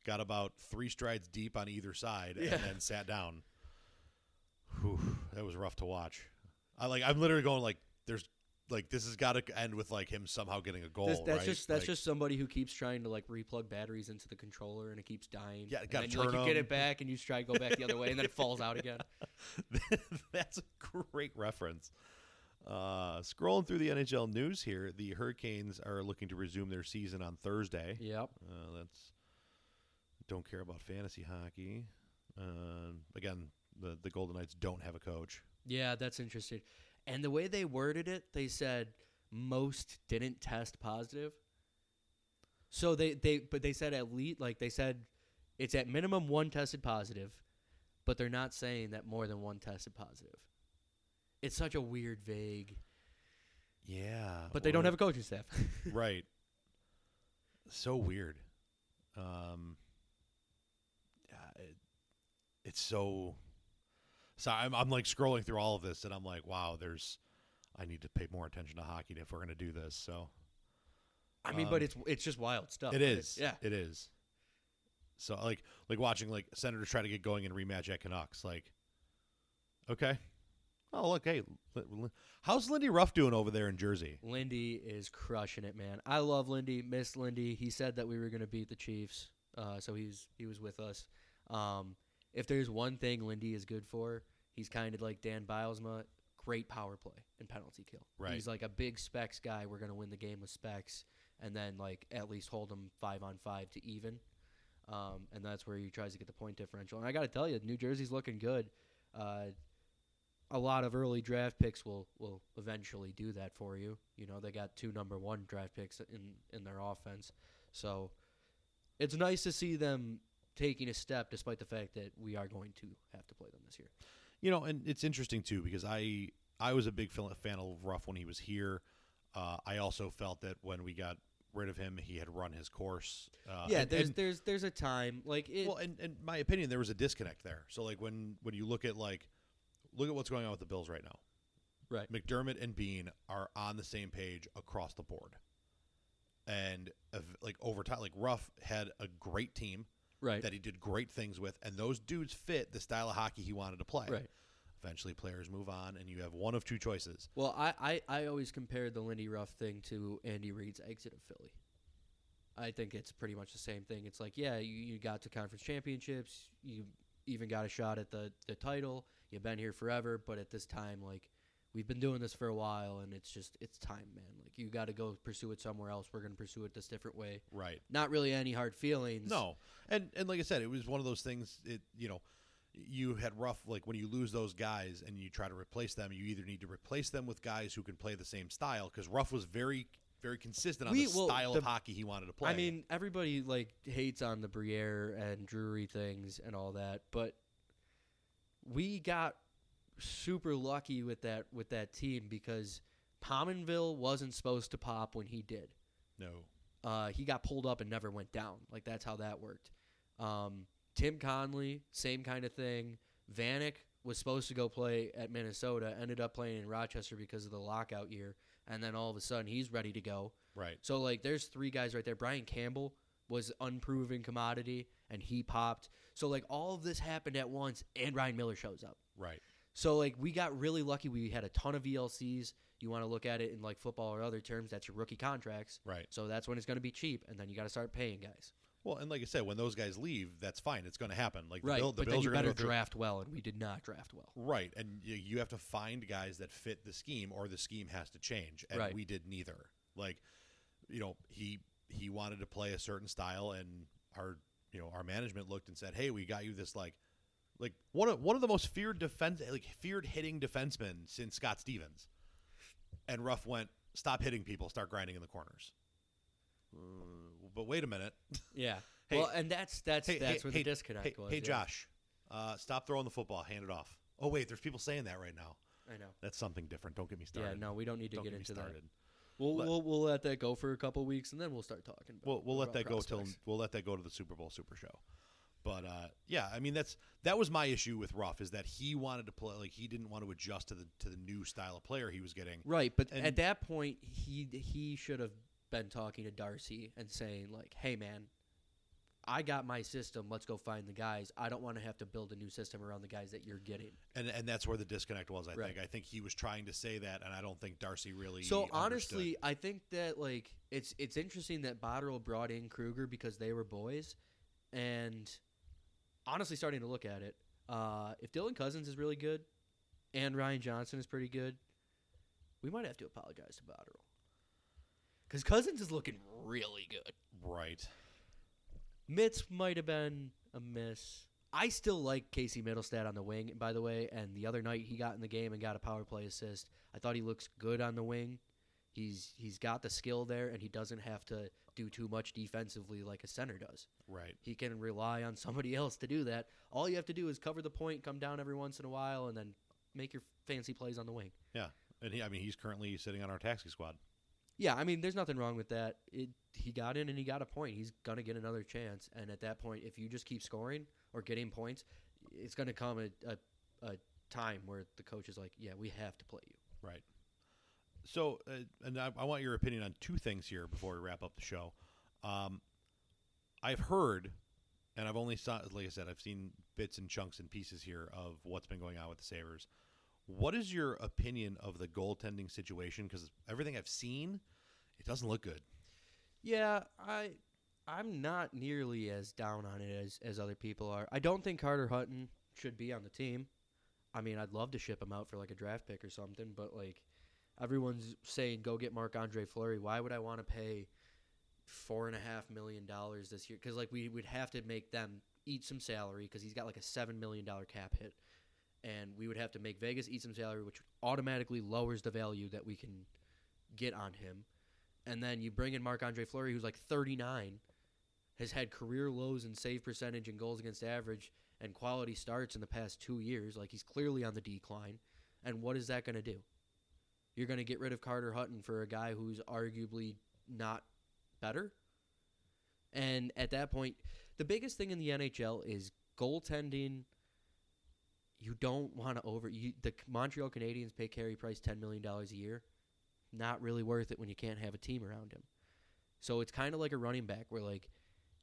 got about three strides deep on either side, Yeah. and then sat down. Whew, that was rough to watch. I like. I'm literally going like, there's like this has got to end with like him somehow getting a goal. This- that's right? just that's Like, just somebody who keeps trying to like replug batteries into the controller and it keeps dying. Yeah, you, like, turn you get 'em. it back and you try to go back the other way and then it falls out again. That's a great reference. Uh, scrolling through the NHL news here, the Hurricanes are looking to resume their season on Thursday. Yep. Uh, that's don't care about fantasy hockey. Uh, again, the the Golden Knights don't have a coach. Yeah, that's interesting. And the way they worded it, they said most didn't test positive. So they they but they said at least like they said it's at minimum one tested positive, but they're not saying that more than one tested positive. It's such a weird vague, Yeah, but they don't have a coaching staff. right. So weird. Um, yeah, it, it's so. So I'm I'm like scrolling through all of this, and I'm like, wow, there's. I need to pay more attention to hockey if we're going to do this. So I mean, but Um, it's it's just wild stuff. it yeah. it is. So like like watching like Senators try to get going in rematch at Canucks. Like, okay, oh look, hey, how's Lindy Ruff doing over there in Jersey? Lindy is crushing it, man. I love Lindy. Miss Lindy. He said that we were going to beat the Chiefs, uh, so he's he was with us. Um, if there's one thing Lindy is good for, he's kind of like Dan Bylsma. Great power play and penalty kill. Right. He's like a big specs guy. We're going to win the game with specs, and then like at least hold him five on five to even. Um, and that's where he tries to get the point differential. And I got to tell you, New Jersey's looking good. Uh, a lot of early draft picks will will eventually do that for you. You know, they got two number one draft picks in in their offense, so it's nice to see them taking a step, despite the fact that we are going to have to play them this year. You know, and it's interesting too because I I was a big fan fan of Ruff when he was here. Uh, I also felt that when we got rid of him, he had run his course. Uh, yeah, and- there's and- there's there's a time like it. well, and in my opinion, there was a disconnect there. So like when when you look at like look at what's going on with the Bills right now. right. McDermott and Beane are on the same page across the board, and like over time, like Ruff had a great team Right. that he did great things with, and those dudes fit the style of hockey he wanted to play. Right. Eventually, players move on, and you have one of two choices. Well, I, I, I always compared the Lindy Ruff thing to Andy Reid's exit of Philly. I think it's pretty much the same thing. It's like, yeah, you, you got to conference championships, you even got a shot at the, the title, you've been here forever, but at this time, like, we've been doing this for a while, and it's just, it's time, man. Like, you got to go pursue it somewhere else. We're going to pursue it this different way. Right. Not really any hard feelings. No, and and like I said, it was one of those things. It you know, you had rough like when you lose those guys and you try to replace them, you either need to replace them with guys who can play the same style because Ruff was very very consistent on We- the well, style the- of hockey he wanted to play. I mean, everybody like hates on the Briere and Drury things and all that, but we got super lucky with that with that team because Pominville wasn't supposed to pop when he did. no, Uh, he got pulled up and never went down. Like that's how that worked. Um, Tim Connolly, same kind of thing. Vanek was supposed to go play at Minnesota, ended up playing in Rochester because of the lockout year, and then all of a sudden he's ready to go. Right. So like, there's three guys right there. Brian Campbell was unproven commodity, and he popped. So like, all of this happened at once, and Ryan Miller shows up. Right. So like, we got really lucky. We had a ton of ELCs. You want to look at it in like football or other terms, that's your rookie contracts. Right. So that's when it's going to be cheap, and then you got to start paying guys. Well, and like I said, when those guys leave, that's fine. It's going to happen. Like the, right, Bill, the but then you are better go draft well, and we did not draft well. Right, and you, you have to find guys that fit the scheme, or the scheme has to change. And Right. we did neither. Like, you know, he he wanted to play a certain style, and our you know our management looked and said, "Hey, we got you this like." Like one of one of the most feared defense, like feared hitting defensemen since Scott Stevens, and Ruff went, "Stop hitting people, start grinding in the corners." Uh, but wait a minute, Yeah. Hey- well, and that's that's hey, that's hey, where hey, the disconnect hey, was. hey yeah. Josh, uh, stop throwing the football, hand it off. Oh wait, there's people saying that right now. I know. That's something different. Don't get me started. Yeah, no, we don't need to Don't get get me into that. started. We'll, Let- we'll we'll let that go for a couple weeks, and then we'll start talking. About We'll we'll let that go till we'll let that go to the Super Bowl Super Show. But uh, yeah, I mean that's that was my issue with Ruff is that he wanted to play like he didn't want to adjust to the to the new style of player he was getting. Right, but And- at that point, he he should have been talking to Darcy and saying like, "Hey, man, I got my system. Let's go find the guys. I don't want to have to build a new system around the guys that you're getting." And and that's where the disconnect was. I Right. think I think he was trying to say that, and I don't think Darcy really. So understood. honestly, I think that like it's it's interesting that Botterill brought in Krueger because they were boys, and honestly, starting to look at it, uh, if Dylan Cozens is really good, and Ryan Johnson is pretty good, we might have to apologize to Botterill because Cozens is looking really good. right. Mitts might have been a miss. I still like Casey Mittelstadt on the wing, by the way. And the other night he got in the game and got a power play assist. I thought he looks good on the wing. He's he's got the skill there, and he doesn't have to do too much defensively like a center does. Right. He can rely on somebody else to do that. All you have to do is cover the point, come down every once in a while, and then make your fancy plays on the wing. Yeah. And he, I mean, he's currently sitting on our taxi squad. Yeah, I mean, there's nothing wrong with that. It, he got in and he got a point. He's gonna get another chance, and at that point, if you just keep scoring or getting points, it's gonna come a, a, a time where the coach is like, "Yeah, we have to play you." Right. So, uh, and I, I want your opinion on two things here before we wrap up the show. Um, I've heard, and I've only saw, like I said, I've seen bits and chunks and pieces here of what's been going on with the Sabres. What is your opinion of the goaltending situation? Because everything I've seen, it doesn't look good. Yeah, I I'm not nearly as down on it as as other people are. I don't think Carter Hutton should be on the team. I mean, I'd love to ship him out for like a draft pick or something, but like everyone's saying go get Marc Andre Fleury. Why would I want to pay four and a half million dollars this year? Because like we would have to make them eat some salary because he's got like a seven million dollar cap hit, and we would have to make Vegas eat some salary, which automatically lowers the value that we can get on him. And then you bring in Marc Andre Fleury, who's like 39, has had career lows in save percentage and goals against average and quality starts in the past two years. Like he's clearly on the decline. And what is that going to do? You're going to get rid of Carter Hutton for a guy who's arguably not better? And at that point, the biggest thing in the NHL is goaltending. You don't want to over you. The Montreal Canadiens pay Carey Price ten million dollars a year. Not really worth it when you can't have a team around him. So it's kind of like a running back where like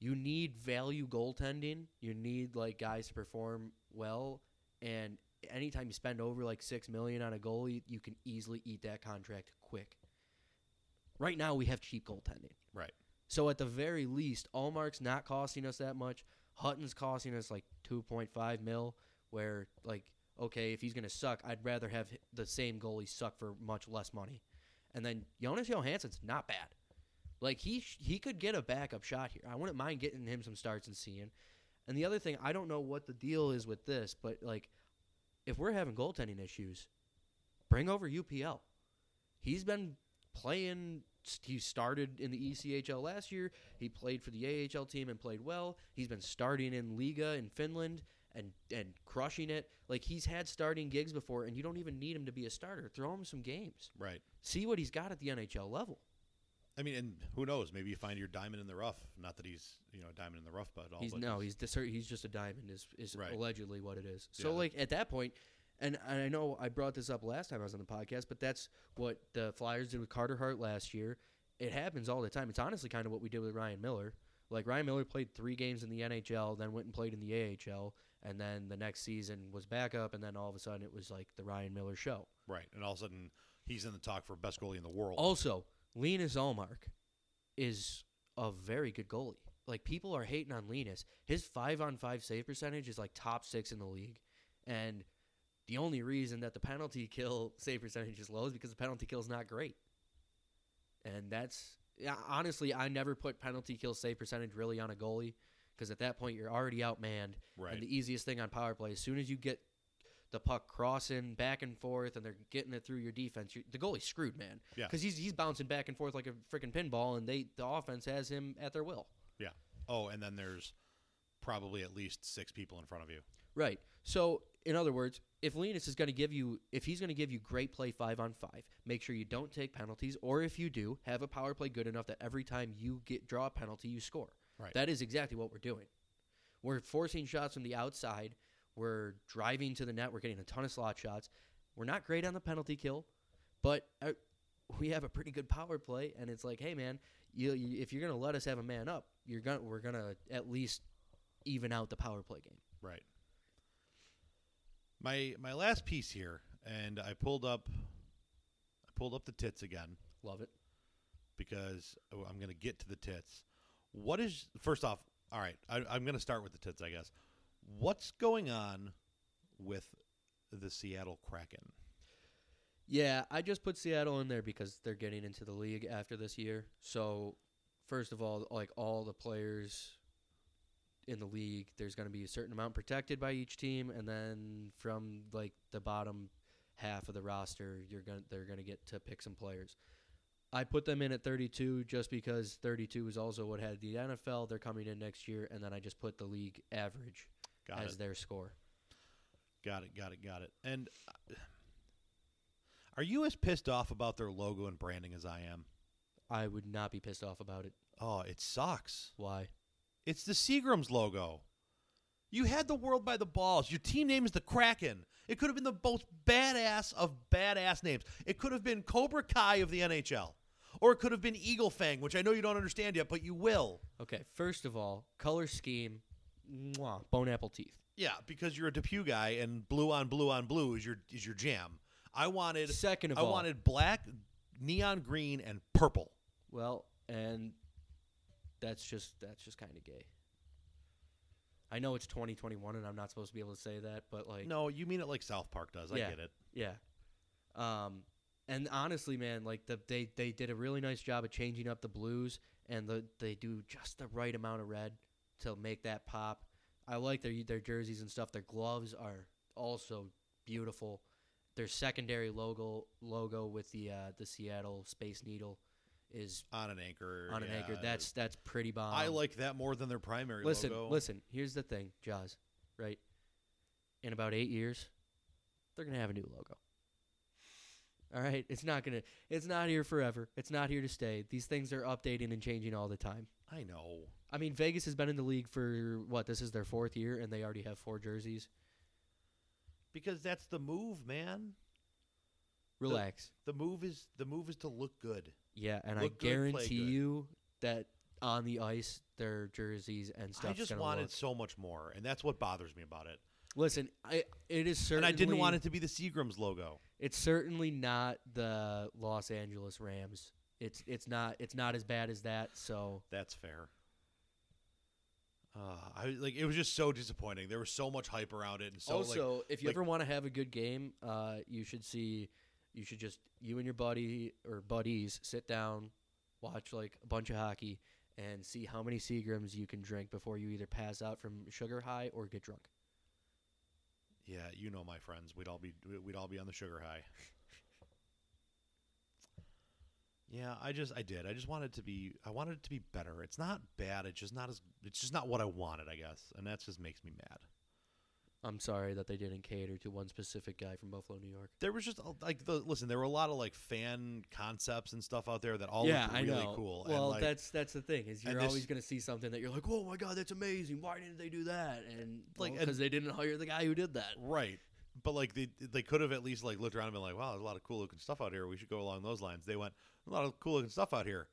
you need value goaltending. You need like guys to perform well, and anytime you spend over like six million on a goalie, you can easily eat that contract quick. Right now, we have cheap goaltending. Right. So at the very least, Ullmark's not costing us that much. Hutton's costing us like two point five mil. Where like okay, if he's gonna suck, I'd rather have the same goalie suck for much less money. And then Jonas Johansson's not bad. Like he sh- he could get a backup shot here. I wouldn't mind getting him some starts and seeing. And the other thing, I don't know what the deal is with this, but like if we're having goaltending issues, bring over UPL. He's been playing. He started in the ECHL last year. He played for the AHL team and played well. He's been starting in Liiga in Finland and and crushing it. Like he's had starting gigs before, and you don't even need him to be a starter. Throw him some games. Right. See what he's got at the NHL level. I mean, and who knows? Maybe you find your diamond in the rough. Not that he's you know a diamond in the rough, but all. He's but no, he's dis- he's just a diamond. Is is Right. allegedly what it is. So Yeah. like at that point, and I know I brought this up last time I was on the podcast, but that's what the Flyers did with Carter Hart last year. It happens all the time. It's honestly kind of what we did with Ryan Miller. Like Ryan Miller played three games in the NHL, then went and played in the AHL, and then the next season was back up, and then all of a sudden it was like the Ryan Miller show. right, and all of a sudden he's in the talk for best goalie in the world. Also, Linus Ullmark is a very good goalie. Like people are hating on Linus. His five on five save percentage is like top six in the league, and the only reason that the penalty kill save percentage is low is because the penalty kill is not great. And that's honestly, I never put penalty kill save percentage really on a goalie because at that point you're already outmanned. right. And the easiest thing on power play, as soon as you get the puck crossing back and forth and they're getting it through your defense, you the goalie's screwed, man. Yeah. Because he's he's bouncing back and forth like a freaking pinball, and they the offense has him at their will. yeah. Oh, and then there's probably at least six people in front of you. Right. So, in other words, if Linus is going to give you, if he's going to give you great play five on five, make sure you don't take penalties, or if you do, have a power play good enough that every time you get draw a penalty, you score. Right. That is exactly what we're doing. We're forcing shots from the outside. We're driving to the net. We're getting a ton of slot shots. We're not great on the penalty kill, but uh, we have a pretty good power play. And it's like, hey, man, you, you, if you're going to let us have a man up, you're gonna we're gonna at least even out the power play game. Right. My my last piece here, and I pulled up, I pulled up the tits again Love it. because oh, I'm going to get to the tits. What is first off? All right, I, I'm going to start with the tits, I guess. What's going on with the Seattle Kraken? Yeah, I just put Seattle in there because they're getting into the league after this year. So, first of all, like all the players in the league, there's going to be a certain amount protected by each team, and then from like the bottom half of the roster, you're going they're going to get to pick some players. I put them in at 32 just because 32 is also what had the NFL. They're coming in next year, and then I just put the league average Got as it. their score. Got it. Got it. Got it. And uh, are you as pissed off about their logo and branding as I am? I would not be pissed off about it. Oh, it sucks. Why? It's the Seagrams logo. You had the world by the balls. Your team name is the Kraken. It could have been the most badass of badass names. It could have been Cobra Kai of the NHL. Or it could have been Eagle Fang, which I know you don't understand yet, but you will. Okay, first of all, color scheme, mwah, bone apple teeth. Yeah, because you're a Depew guy and blue on blue on blue is your is your jam. I wanted Second of I all, wanted black, neon green, and purple. well, and that's just that's just kind of gay. I know it's 2021 and I'm not supposed to be able to say that, but like, No, you mean it like South Park does. I get it. yeah. Um, and honestly, man, like the they they did a really nice job of changing up the blues, and the they do just the right amount of red to make that pop. I like their their jerseys and stuff. Their gloves are also beautiful. Their secondary logo logo with the uh, the Seattle Space Needle is On an anchor. on an yeah. anchor. That's that's pretty bomb. I like that more than their primary listen, logo. listen. Here's the thing, Jaws. Right, in about eight years, they're gonna have a new logo. All right, it's not gonna. It's not here forever. It's not here to stay. These things are updating and changing all the time. I know. I mean, Vegas has been in the league for what? This is their fourth year, and they already have four jerseys. Because that's the move, man. Relax. The move is the move is to look good. yeah, and look I guarantee good. you that on the ice, their jerseys and stuff. I just wanted so much more, and that's what bothers me about it. Listen, I it is certainly. And. I didn't want it to be the Seagrams logo. It's certainly not the Los Angeles Rams. It's it's not it's not as bad as that. So That's fair. Uh, I like it was just so disappointing. There was so much hype around it, and so like, also, if you like- ever want to have a good game, uh, you should see, you should just you and your buddy or buddies sit down, watch like a bunch of hockey, and see how many Seagrams you can drink before you either pass out from sugar high or get drunk. Yeah, you know my friends, we'd all be we'd all be on the sugar high. yeah, I just I did. I just wanted to be I wanted it to be better. It's not bad. It's just not as it's just not what I wanted, I guess, and that just makes me mad. I'm sorry that they didn't cater to one specific guy from Buffalo, New York. There was just uh, like the listen. There were a lot of like fan concepts and stuff out there that all yeah, looked really cool. Well, and, like, that's that's the thing is you're this- always going to see something that you're like, oh my god, that's amazing. Why didn't they do that? And Like, because they didn't hire the guy who did that. right. But like they they could have at least like looked around and been like, wow, there's a lot of cool looking stuff out here. We should go along those lines. They went a lot of cool looking stuff out here.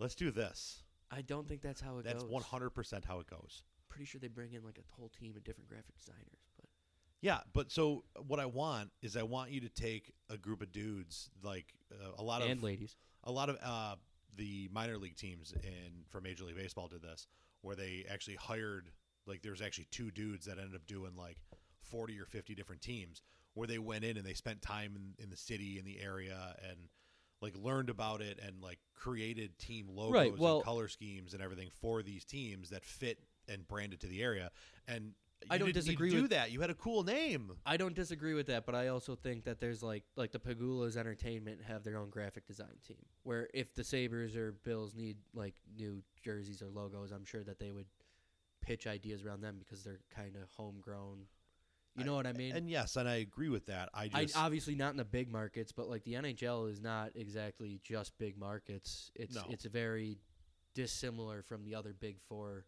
Let's do this. I don't think that's how it goes. That's one hundred percent how it goes. Pretty sure they bring in like a whole team of different graphic designers, but Yeah, but so what I want is I want you to take a group of dudes like uh, a lot of and ladies. a lot of uh, the minor league teams in for Major League Baseball did this, where they actually hired like there's actually two dudes that ended up doing like forty or fifty different teams, where they went in and they spent time in, in the city in the area and like learned about it and like created team logos well- and color schemes and everything for these teams that fit and branded to the area and. I don't didn't need to disagree do with- that. You had a cool name. I don't disagree with that, but I also think that there's like like the Pegulas Entertainment have their own graphic design team. Where if the Sabres or Bills need like new jerseys or logos, I'm sure that they would pitch ideas around them because they're kind of homegrown. You know what I mean? And yes, and I agree with that. I I, obviously not in the big markets, but like the NHL is not exactly just big markets. It's No. it's very dissimilar from the other big four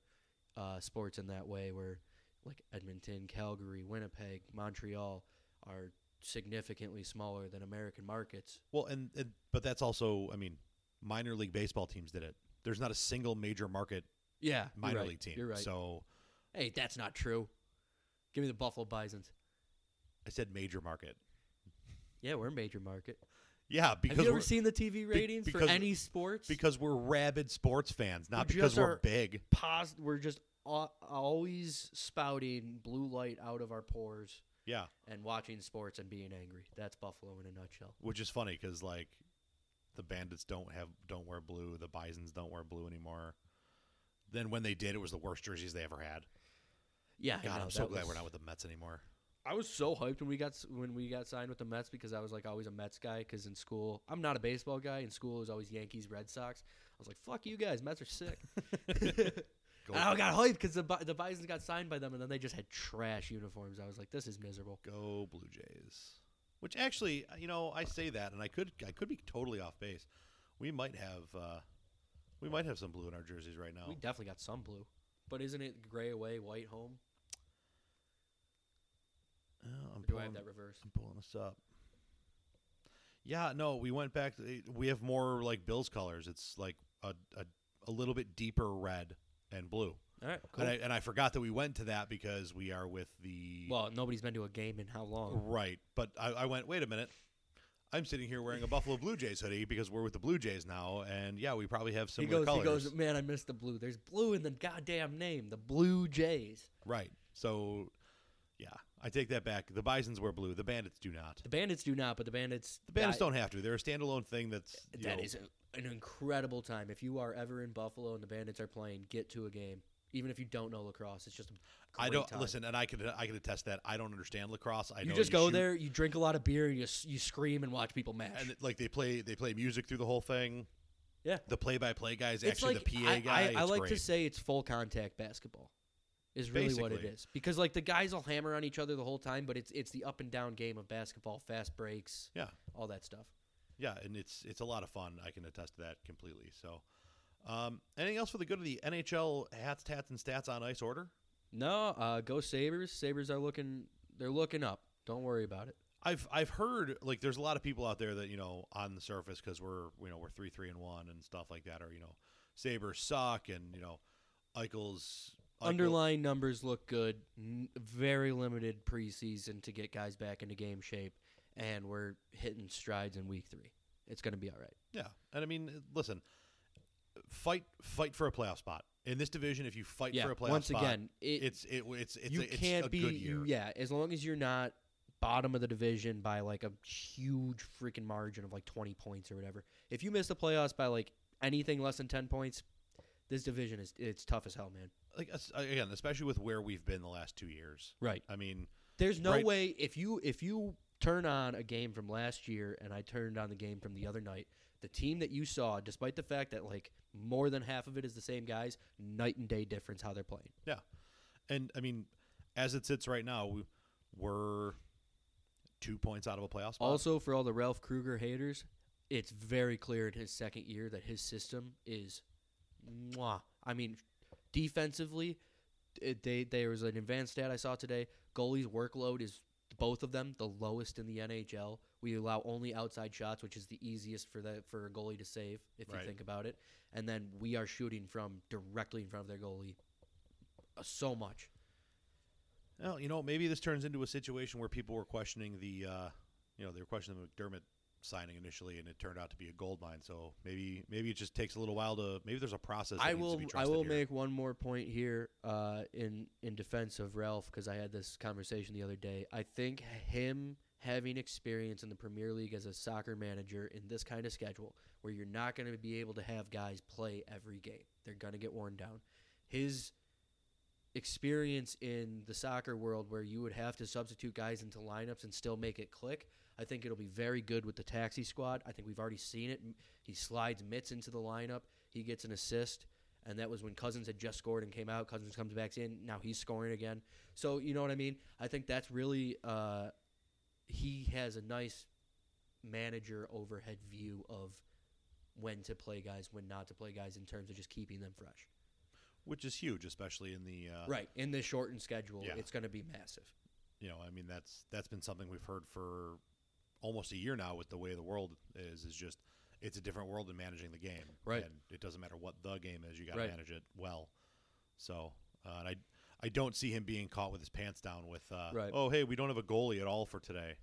uh, sports in that way, where like Edmonton, Calgary, Winnipeg, Montreal are significantly smaller than American markets. well, and, and but that's also, I mean, minor league baseball teams did it. There's not a single major market Yeah, minor right. league team. You're right. So hey, that's not true. Give me the Buffalo Bisons. I said major market. Yeah, we're a major market. Yeah, because Have you we're, ever seen the TV ratings for because- any sports? because we're rabid sports fans, not We because we're big. pos- we're just al- always spouting blue light out of our pores Yeah, and watching sports and being angry. That's Buffalo in a nutshell. which is funny because like the Bandits don't have don't wear blue, the Bisons don't wear blue anymore. Then when they did, it was the worst jerseys they ever had. Yeah, God, know, I'm so glad was- we're not with the Mets anymore. I was so hyped when we got when we got signed with the Mets because I was like always a Mets guy. Because in school, I'm not a baseball guy. In school, it was always Yankees, Red Sox. I was like, "Fuck you guys, Mets are sick." And I got hyped because the the Bisons got signed by them, and then they just had trash uniforms. I was like, "This is miserable." go Blue Jays. Which actually, you know, I say that, and I could I could be totally off base. We might have uh, we might have some blue in our jerseys right now. We definitely got some blue, but isn't it gray away, white home? Oh, I'm Or do I pulling, have um, that reverse? I'm pulling this up. Yeah, no, we went back. To, we have more like Bills colors. It's like a, a a little bit deeper red and blue. All right, cool. And, I, and I forgot that we went to that because we are with the well, nobody's been to a game in how long? right. But I, I went. Wait a minute. I'm sitting here wearing a Buffalo Blue Jays hoodie because we're with the Blue Jays now, and yeah, we probably have He similar goes, he colors. goes, man, I missed the blue. There's blue in the goddamn name, the Blue Jays. Right. So, yeah, I take that back. The Bisons wear blue. The Bandits do not. The Bandits do not, but the Bandits. The Bandits that- don't have to. They're a standalone thing. That's you That know, is a, an incredible time. If you are ever in Buffalo and the Bandits are playing, get to a game. Even if you don't know lacrosse, it's just a I great don't time. listen, and I can I can attest that I don't understand lacrosse. I You just go shoot, there, you drink a lot of beer, and you you scream and watch people match. and like they play they play music through the whole thing. yeah, The play by play guy is it's actually like the PA I, guy. I, I like to say it's full contact basketball. Is really what it is because like the guys will hammer on each other the whole time, but it's it's the up and down game of basketball, fast breaks, yeah, all that stuff. yeah, and it's it's a lot of fun. I can attest to that completely. So, um, anything else for the good of the NHL hats, tats, and stats on ice order? No, uh, go Sabres. Sabres are looking they're looking up. Don't worry about it. I've I've heard like there's a lot of people out there that you know on the surface because we're you know we're three three and one and stuff like that or you know Sabres suck and you know Eichel's Eichel- Underlying numbers look good. N- very limited preseason to get guys back into game shape, and we're hitting strides in week three. It's going to be all right. Yeah, and I mean, listen, fight fight for a playoff spot in this division. If you fight yeah. for a playoff spot, once spot, again, it, it's it, it's it's you a, it's can't a be good year. you, yeah. As long as you're not bottom of the division by like a huge freaking margin of like 20 points or whatever. If you miss the playoffs by like anything less than 10 points, this division is it's tough as hell, man. Like uh, again, especially with where we've been the last two years. Right. I mean, There's no Right. way if you if you turn on a game from last year and I turned on the game from the other night, the team that you saw, despite the fact that like more than half of it is the same guys, night and day difference how they're playing. yeah, and I mean, as it sits right now, we, we're two points out of a playoff spot. Also, for all the Ralph Krueger haters, it's very clear in his second year that his system is, mwah. I mean, defensively, it, they there was an advanced stat I saw today. Goalies' workload is both of them the lowest in the NHL. We allow only outside shots, which is the easiest for the for a goalie to save if Right. you think about it. And then we are shooting from directly in front of their goalie uh, so much. Well, you know, maybe this turns into a situation where people were questioning the, uh, you know, they were questioning the McDermott signing initially, and it turned out to be a gold mine. So maybe, maybe it just takes a little while to. Maybe there's a process. I will. I will here. make one more point here uh, in in defense of Ralph because I had this conversation the other day. I think him having experience in the Premier League as a soccer manager in this kind of schedule, where you're not going to be able to have guys play every game, they're going to get worn down. His experience in the soccer world where you would have to substitute guys into lineups and still make it click. I think it'll be very good with the taxi squad. I think we've already seen it. He slides Mitts into the lineup. He gets an assist, and that was when Cozens had just scored and came out. Cozens comes back in. Now he's scoring again. So you know what I mean. I think that's really uh, he has a nice manager overhead view of when to play guys, when not to play guys, in terms of just keeping them fresh. which is huge, especially in the uh, Right in this shortened schedule, Yeah. it's going to be massive. You know, I mean, that's that's been something we've heard for almost a year now. With the way the world is, is just it's a different world in managing the game. Right. and it doesn't matter what the game is, you got to Right. manage it well. So, uh, and I I don't see him being caught with his pants down with, uh, Right. oh hey, we don't have a goalie at all for today.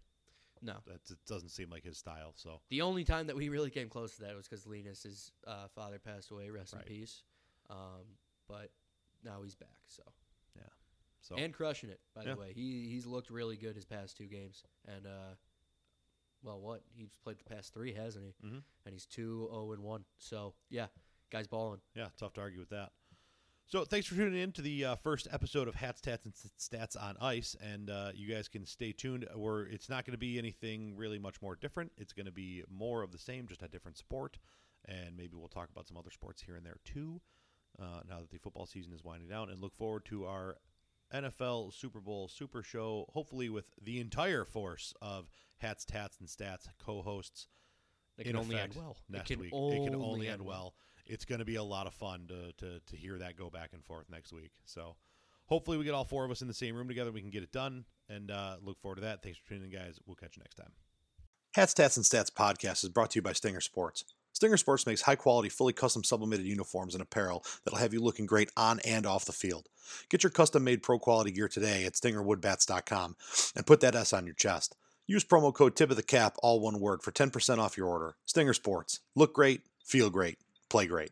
No, That it doesn't seem like his style. So The only time that we really came close to that was because Linus's uh, father passed away. Rest Right. in peace. Um, but now he's back. So yeah. so and crushing it. By Yeah. the way, he he's looked really good his past two games. And uh, well, what he's played the past three, hasn't he? Mhm. And he's two zero and one. So yeah, guys balling. Yeah, tough to argue with that. So thanks for tuning in to the uh, first episode of Hats, Tats, and Stats on Ice, and uh, you guys can stay tuned. Where it's not going to be anything really much more different. It's going to be more of the same, just a different sport, and maybe we'll talk about some other sports here and there too. Uh, now that the football season is winding down, and look forward to our NFL Super Bowl Super Show, hopefully with the entire force of Hats, Tats, and Stats co-hosts It can only effect end well. next it can week. Only it can only end well. It's going to be a lot of fun to, to to hear that go back and forth next week. So hopefully we get all four of us in the same room together. We can get it done, and uh, look forward to that. Thanks for tuning in, guys. We'll catch you next time. Hats, Tats, and Stats podcast is brought to you by Stinger Sports. Stinger Sports makes high quality, fully custom sublimated uniforms and apparel that'll have you looking great on and off the field. Get your custom made pro quality gear today at stingerwoodbats.com and put that S on your chest. Use promo code tip of the cap, all one word, for 10% off your order. Stinger Sports. Look great, feel great, play great.